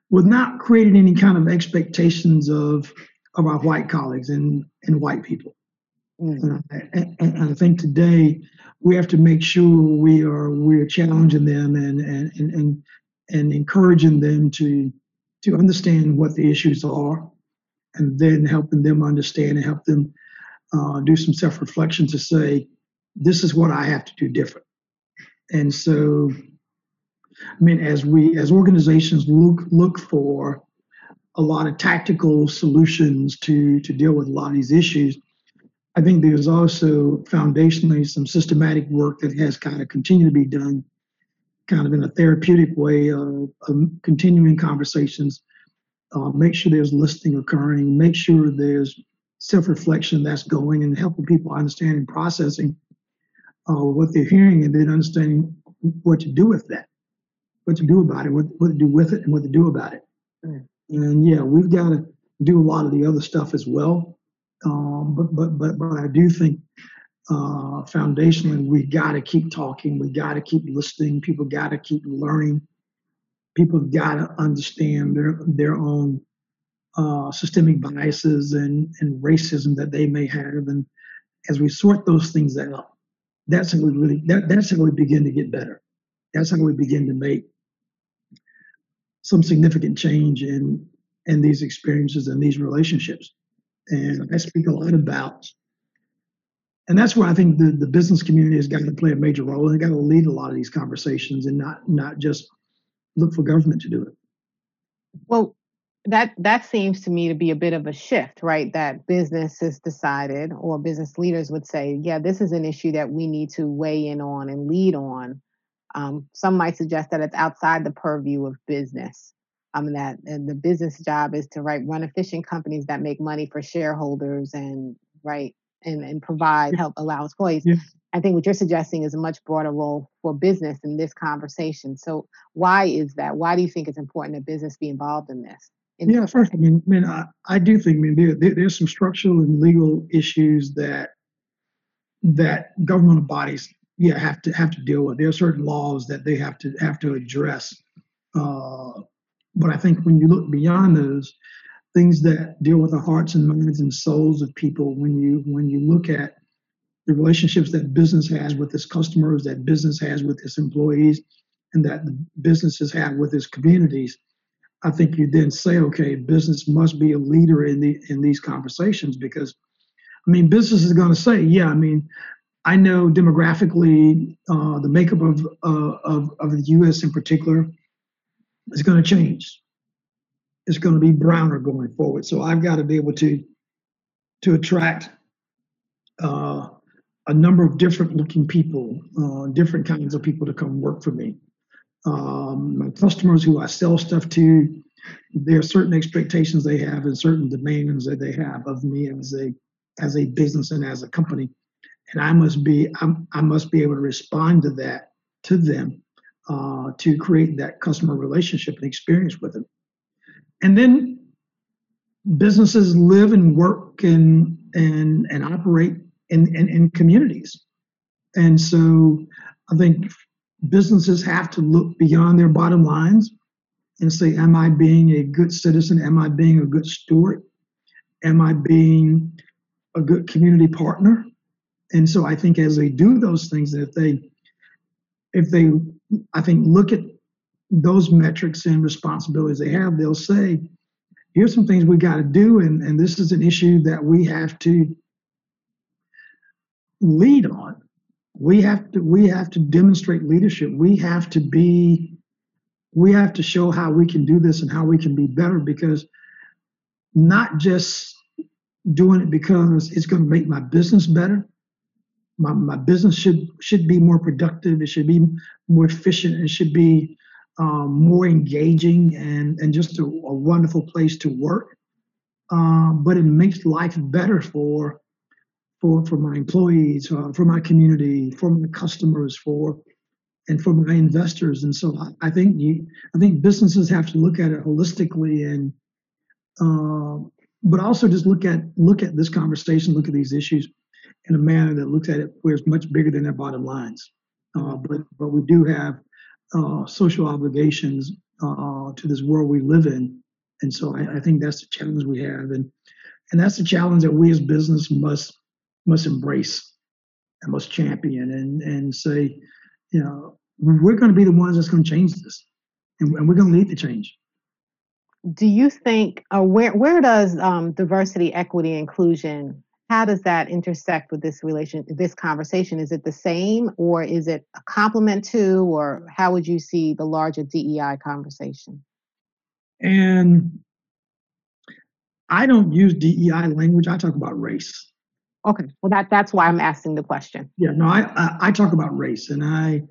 with not creating any kind of expectations of of our white colleagues and and white people. Mm. And, I, and, I think today we have to make sure we are we are challenging them and and and and, and encouraging them to to understand what the issues are, and then helping them understand and help them uh, do some self reflection to say, this is what I have to do different. And so, I mean, as we as organizations look look for a lot of tactical solutions to to deal with a lot of these issues, I think there's also foundationally some systematic work that has kind of continued to be done, kind of in a therapeutic way of, of continuing conversations. Uh, make sure there's listening occurring. Make sure there's self-reflection that's going and helping people understand and processing uh, what they're hearing and then understanding what to do with that, what to do about it, what, what to do with it, and what to do about it. Mm. And yeah, we've got to do a lot of the other stuff as well. Um, but but but but I do think uh, foundationally we got to keep talking. We got to keep listening. People got to keep learning. People got to understand their their own uh, systemic biases and and racism that they may have. And as we sort those things out, that's how we really that, that's how we begin to get better. That's how we begin to make some significant change in in these experiences and these relationships. And I speak a lot about. And that's where I think the, the business community has got to play a major role and got to lead a lot of these conversations and not not just look for government to do it. Well, that that seems to me to be a bit of a shift right? That business has decided or business leaders would say yeah this is an issue that we need to weigh in on and lead on. Um, some might suggest that it's outside the purview of business um, that and the business job is to right run efficient companies that make money for shareholders and right and, and provide help allow employees yeah. i think what you're suggesting is a much broader role for business in this conversation so why is that why do you think it's important that business be involved in this yeah, first, I mean, I, mean, I, I do think, I mean, there, there, there's some structural and legal issues that that governmental bodies, yeah, have to have to deal with. There are certain laws that they have to have to address. Uh, but I think when you look beyond those things that deal with the hearts and minds and souls of people, when you when you look at the relationships that business has with its customers, that business has with its employees, and that businesses have with its communities I think you then say, okay, business must be a leader in the in these conversations because, I mean, business is going to say, yeah, I mean, I know demographically uh, the makeup of, uh, of of the U.S. in particular is going to change. It's going to be browner going forward. So I've got to be able to to attract uh, a number of different looking people, uh, different kinds of people to come work for me um, my customers who I sell stuff to, there are certain expectations they have and certain demands that they have of me as a as a business and as a company, and I must be I'm, I must be able to respond to that to them uh, to create that customer relationship and experience with them. And then businesses live and work and and and operate in, in, in communities. And so I think businesses have to look beyond their bottom lines and say, Am I being a good citizen? Am I being a good steward? Am I being a good community partner? And so I think as they do those things, if they if they I think look at those metrics and responsibilities they have, they'll say, here's some things we got to do, and, and this is an issue that we have to lead on. We have to we have to demonstrate leadership. We have to be we have to show how we can do this and how we can be better because not just doing it because it's going to make my business better. My, my business should should be more productive. It should be more efficient. It should be um, more engaging and and just a, a wonderful place to work. Um, but it makes life better for for for my employees, uh, for my community, for my customers, for and for my investors. And so I, I think you, I think businesses have to look at it holistically and, uh, but also just look at look at this conversation, look at these issues in a manner that looks at it where it's much bigger than their bottom lines. Uh, but but we do have uh, social obligations uh, to this world we live in, and so I, I think that's the challenge we have, and and that's the challenge that we as business must must embrace and must champion and and say, you know, we're going to be the ones that's going to change this, and, and we're going to lead the change. Do you think, or where where does um, diversity, equity, inclusion? How does that intersect with this relation, this conversation? Is it the same, or is it a complement to, or how would you see the larger DEI conversation? And I don't use DEI language. I talk about race. Okay, well that that's why I'm asking the question. Yeah, no, I I, I talk about race, and I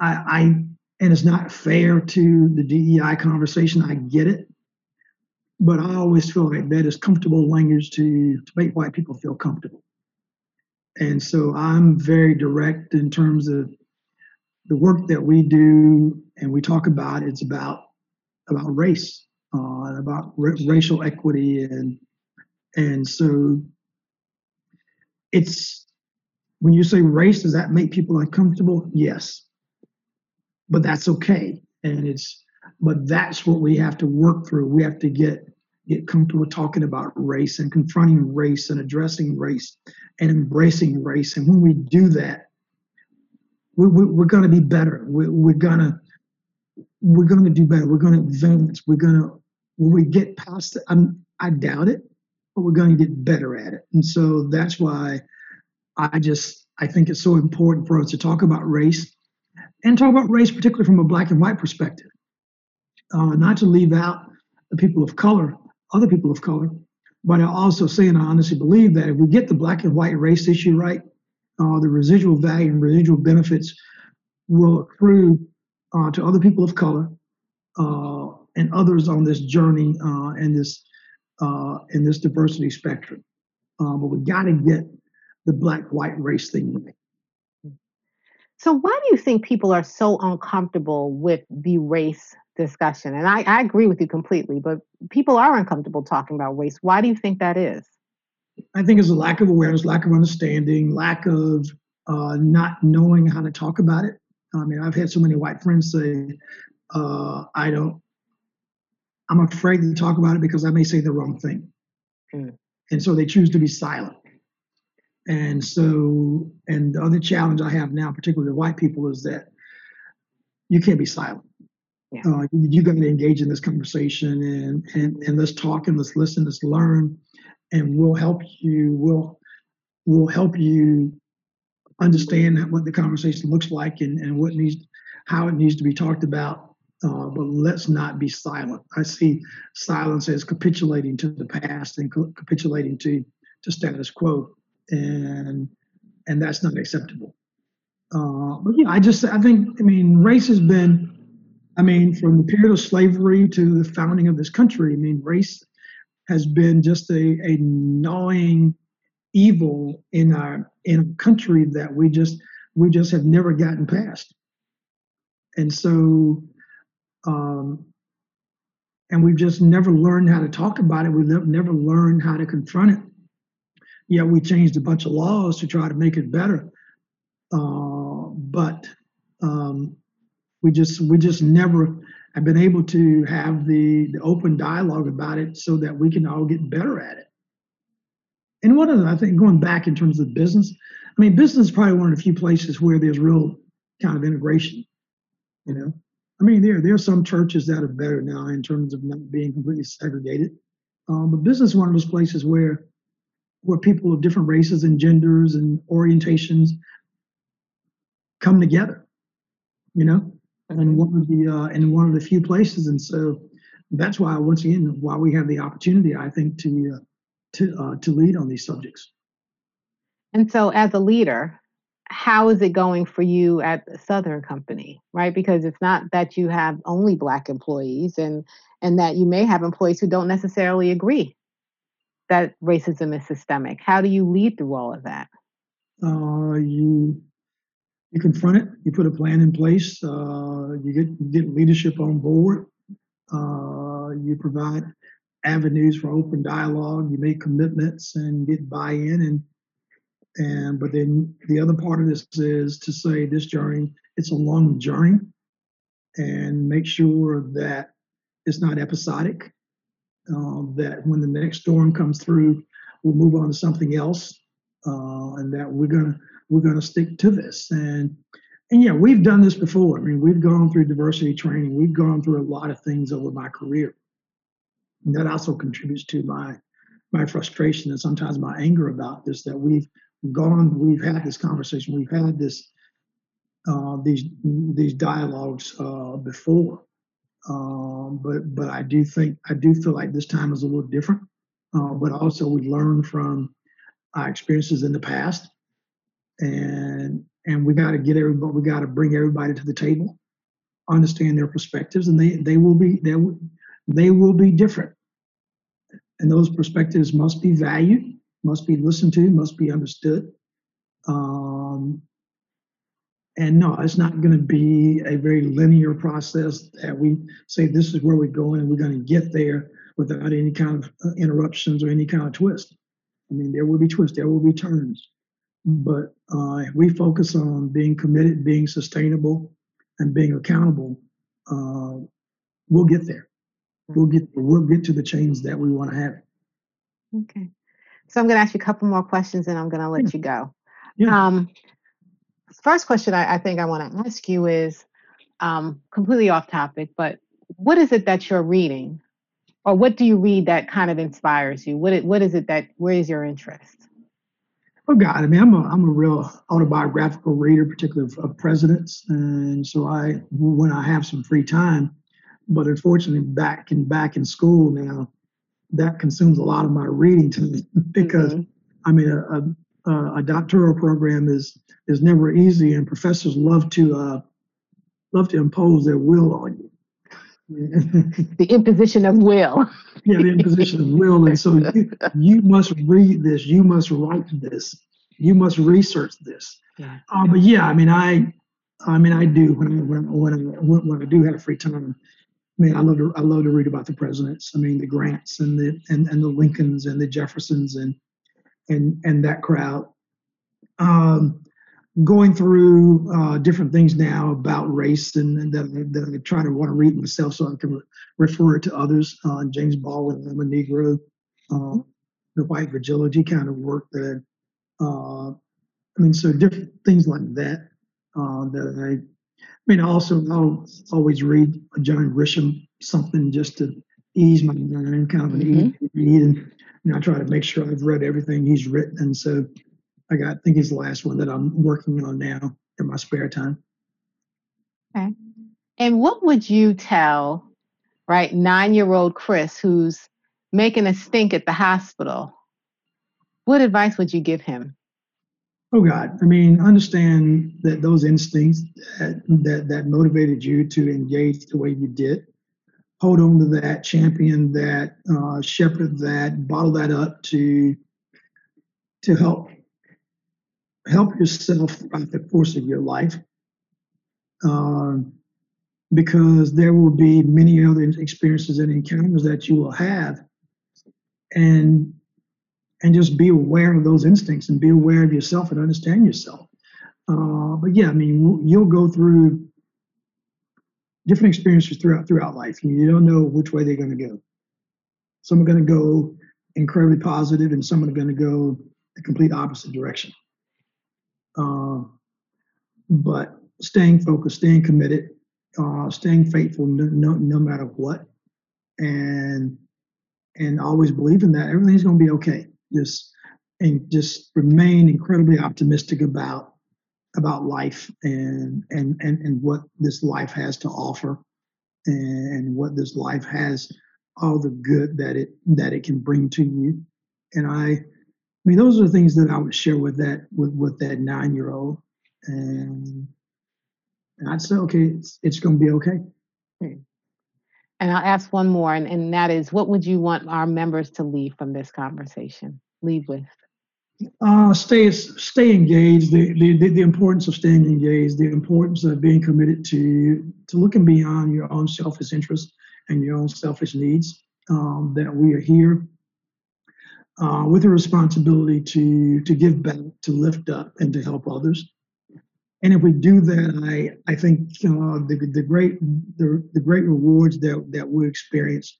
I, I and it's not fair to the DEI conversation. I get it, but I always feel like that is comfortable language to to make white people feel comfortable. And so I'm very direct in terms of the work that we do and we talk about. It's about about race, uh, about r- racial equity, and and so it's when you say race, does that make people uncomfortable? Yes but that's okay. And it's but that's what we have to work through. We have to get get comfortable talking about race and confronting race and addressing race and embracing race. And when we do that, we, we, we're going to be better. We, we're going to we're going to do better. We're going to advance. We're going to when we get past it. I'm, I doubt it, but we're going to get better at it. And so that's why I just I think it's so important for us to talk about race and talk about race, particularly from a black and white perspective. Uh, not to leave out the people of color, other people of color, but I also say and I honestly believe that if we get the black and white race issue right, uh, the residual value and residual benefits will accrue uh, to other people of color uh, and others on this journey uh, and this uh, in this diversity spectrum. but we got to get the black-white race thing right. So, why do you think people are so uncomfortable with the race discussion? And I, I agree with you completely, but people are uncomfortable talking about race. Why do you think that is? I think it's a lack of awareness, lack of understanding, lack of uh, not knowing how to talk about it. I mean, I've had so many white friends say, uh, I don't, I'm afraid to talk about it because I may say the wrong thing. Mm. And so they choose to be silent. And so, and the other challenge I have now, particularly with white people, is that you can't be silent. Yeah. Uh, you got to engage in this conversation and, and and let's talk and let's listen, let's learn, and we'll help you. We'll we'll help you understand what the conversation looks like and, and what needs how it needs to be talked about. Uh, but let's not be silent. I see silence as capitulating to the past and capitulating to to status quo and and that's not acceptable. Uh, but yeah, I just I think I mean race has been, I mean from the period of slavery to the founding of this country. I mean race has been just a, a gnawing evil in our in a country that we just we just have never gotten past. And so, um, and we've just never learned how to talk about it. We've never learned how to confront it. Yeah, we changed a bunch of laws to try to make it better, uh, but um, we just we just never have been able to have the, the open dialogue about it so that we can all get better at it. And one of the, I think going back in terms of business, I mean, business is probably one of the few places where there's real kind of integration. You know, I mean, there there are some churches that are better now in terms of not being completely segregated, um, but business is one of those places where where people of different races and genders and orientations come together. You know, and one of the uh, and one of the few places, and so that's why once again why we have the opportunity, I think, to uh, to uh, to lead on these subjects. And so, as a leader, how is it going for you at Southern Company, right? Because it's not that you have only black employees and and that you may have employees who don't necessarily agree that racism is systemic. How do you lead through all of that? Uh, you you confront it. You put a plan in place. Uh, you get you get leadership on board. Uh, you provide avenues for open dialogue. You make commitments and get buy-in and and but then the other part of this is to say this journey, it's a long journey and make sure that it's not episodic. Uh, that when the next storm comes through, we'll move on to something else, uh, and that we're gonna we're gonna stick to this. And and yeah, we've done this before. I mean, we've gone through diversity training. We've gone through a lot of things over my career, and that also contributes to my my frustration and sometimes my anger about this. That we've gone, we've had this conversation, we've had this uh, these these dialogues uh, before, um, but but I do think I do feel like this time is a little different. Uh, but also we learn from our experiences in the past, and and we got to get everybody, we got to bring everybody to the table, understand their perspectives, and they they will be they will, they will be different, and those perspectives must be valued must be listened to, must be understood. Um, and no, it's not going to be a very linear process that we say this is where we're going and we're going to get there without any kind of uh, interruptions or any kind of twist. I mean, there will be twists, there will be turns, but uh, if we focus on being committed, being sustainable, and being accountable, uh, we'll get there. We'll get we'll get to the change that we want to have. Okay. So I'm going to ask you a couple more questions and I'm going to let you go. Yeah. Um, first question I, I think I want to ask you is um, completely off topic, but what is it that you're reading? Or what do you read that kind of inspires you? What, what is it that, where is your interest? Oh God, I mean, I'm a, I'm a real autobiographical reader, particularly of, of presidents. And so I, when I have some free time, but unfortunately back in, back in school now, that consumes a lot of my reading time because mm-hmm. I mean a, a, a, doctoral program is is never easy and professors love to uh, love to impose their will on you. The imposition of will. yeah, the imposition of will, and so you, you must read this, you must write this, you must research this. Yeah. Uh, but yeah, I mean, I, I mean, I do when I, when when I, when I do have a free time. I mean, I love to I love to read about the presidents. I mean, the Grants and the and, and the Lincolns and the Jeffersons and and and that crowd. Um, going through uh, different things now about race and, and that, that, I try to want to read myself so I can re- refer it to others. Uh, James Baldwin, I'm a Negro, uh, the white fragility kind of work that, uh, I mean, so different things like that uh, that I I mean, also I'll always read John Grisham something just to ease my mind, kind of an mm-hmm. easy read, and you know, I try to make sure I've read everything he's written. And so I got, I think he's the last one that I'm working on now in my spare time. Okay. And what would you tell, right, nine-year-old Chris who's making a stink at the hospital? What advice would you give him? Oh God, I mean, understand that those instincts that, that, that motivated you to engage the way you did. Hold on to that, champion that, uh, shepherd that, bottle that up to to help help yourself throughout the course of your life. Um, because there will be many other experiences and encounters that you will have. And and just be aware of those instincts and be aware of yourself and understand yourself. Uh, but yeah i mean you'll go through different experiences throughout throughout life. You don't know which way they're going to go. Some are going to go incredibly positive and some are going to go the complete opposite direction uh, but staying focused staying committed uh, staying faithful no, no, no matter what, and and always believing that everything's going to be okay. Just and just remain incredibly optimistic about about life and and and and what this life has to offer, and what this life has all the good that it that it can bring to you. And I, I mean, those are the things that I would share with that with with that nine year old, and and I'd say, okay, it's, it's going to be okay. And I'll ask one more, and, and that is what would you want our members to leave from this conversation? Leave with? Uh, stay stay engaged. The, the the importance of staying engaged. The importance of being committed to to looking beyond your own selfish interests and your own selfish needs. Um, that we are here uh, with a responsibility to to give back, to lift up, and to help others. And if we do that, I I think uh, the the great the, the great rewards that that we experience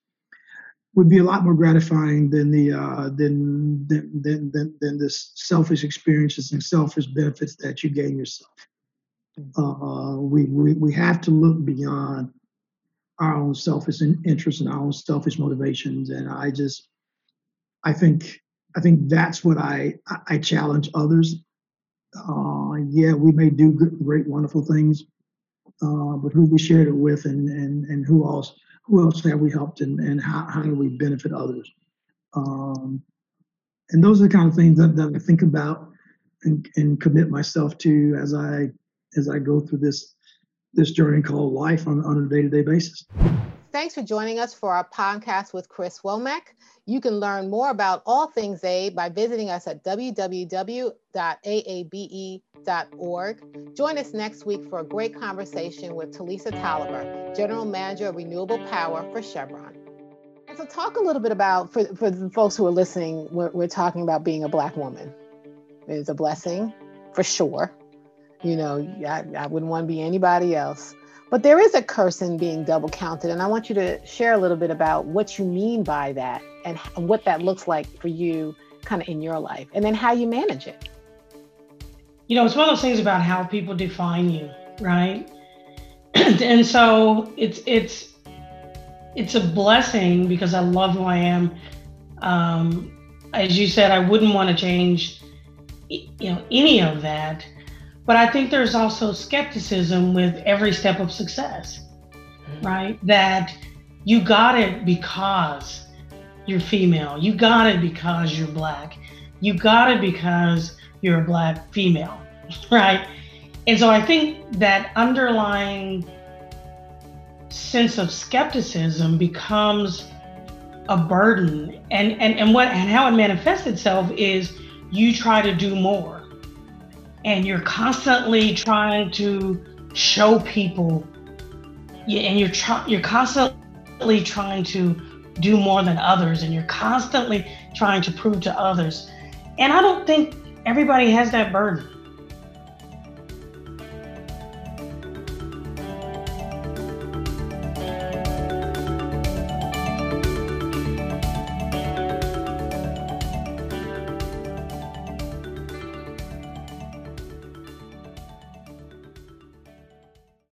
would be a lot more gratifying than the uh, than, than than than the selfish experiences and selfish benefits that you gain yourself. Uh, we, we we have to look beyond our own selfish interests and our own selfish motivations, and I just I think I think that's what I I challenge others uh, yeah, we may do great, wonderful things, uh, but who we shared it with, and and and who else who else have we helped, and and how how do we benefit others? Um, and those are the kind of things that, that I think about and, and commit myself to as I as I go through this this journey called life on, on a day-to-day basis. Thanks for joining us for our podcast with Chris Womack. You can learn more about all things AABE by visiting us at www.aabe.org. Join us next week for a great conversation with Talisa Tolliver, General Manager of Renewable Power for Chevron. And so, talk a little bit about, for, for the folks who are listening, we're, we're talking about being a Black woman. It's a blessing for sure. You know, I, I wouldn't want to be anybody else. But there is a curse in being double counted. And I want you to share a little bit about what you mean by that and what that looks like for you kind of in your life and then how you manage it. You know, it's one of those things about how people define you, right? and so it's it's it's a blessing because I love who I am. Um, as you said, I wouldn't want to change, you know, any of that. But I think there's also skepticism with every step of success, mm-hmm. right? That you got it because you're female. You got it because you're black. You got it because you're a black female, right? And so I think that underlying sense of skepticism becomes a burden and and and what and how it manifests itself is you try to do more and you're constantly trying to show people and you're you're constantly trying to do more than others and you're constantly trying to prove to others. And i don't think everybody has that burden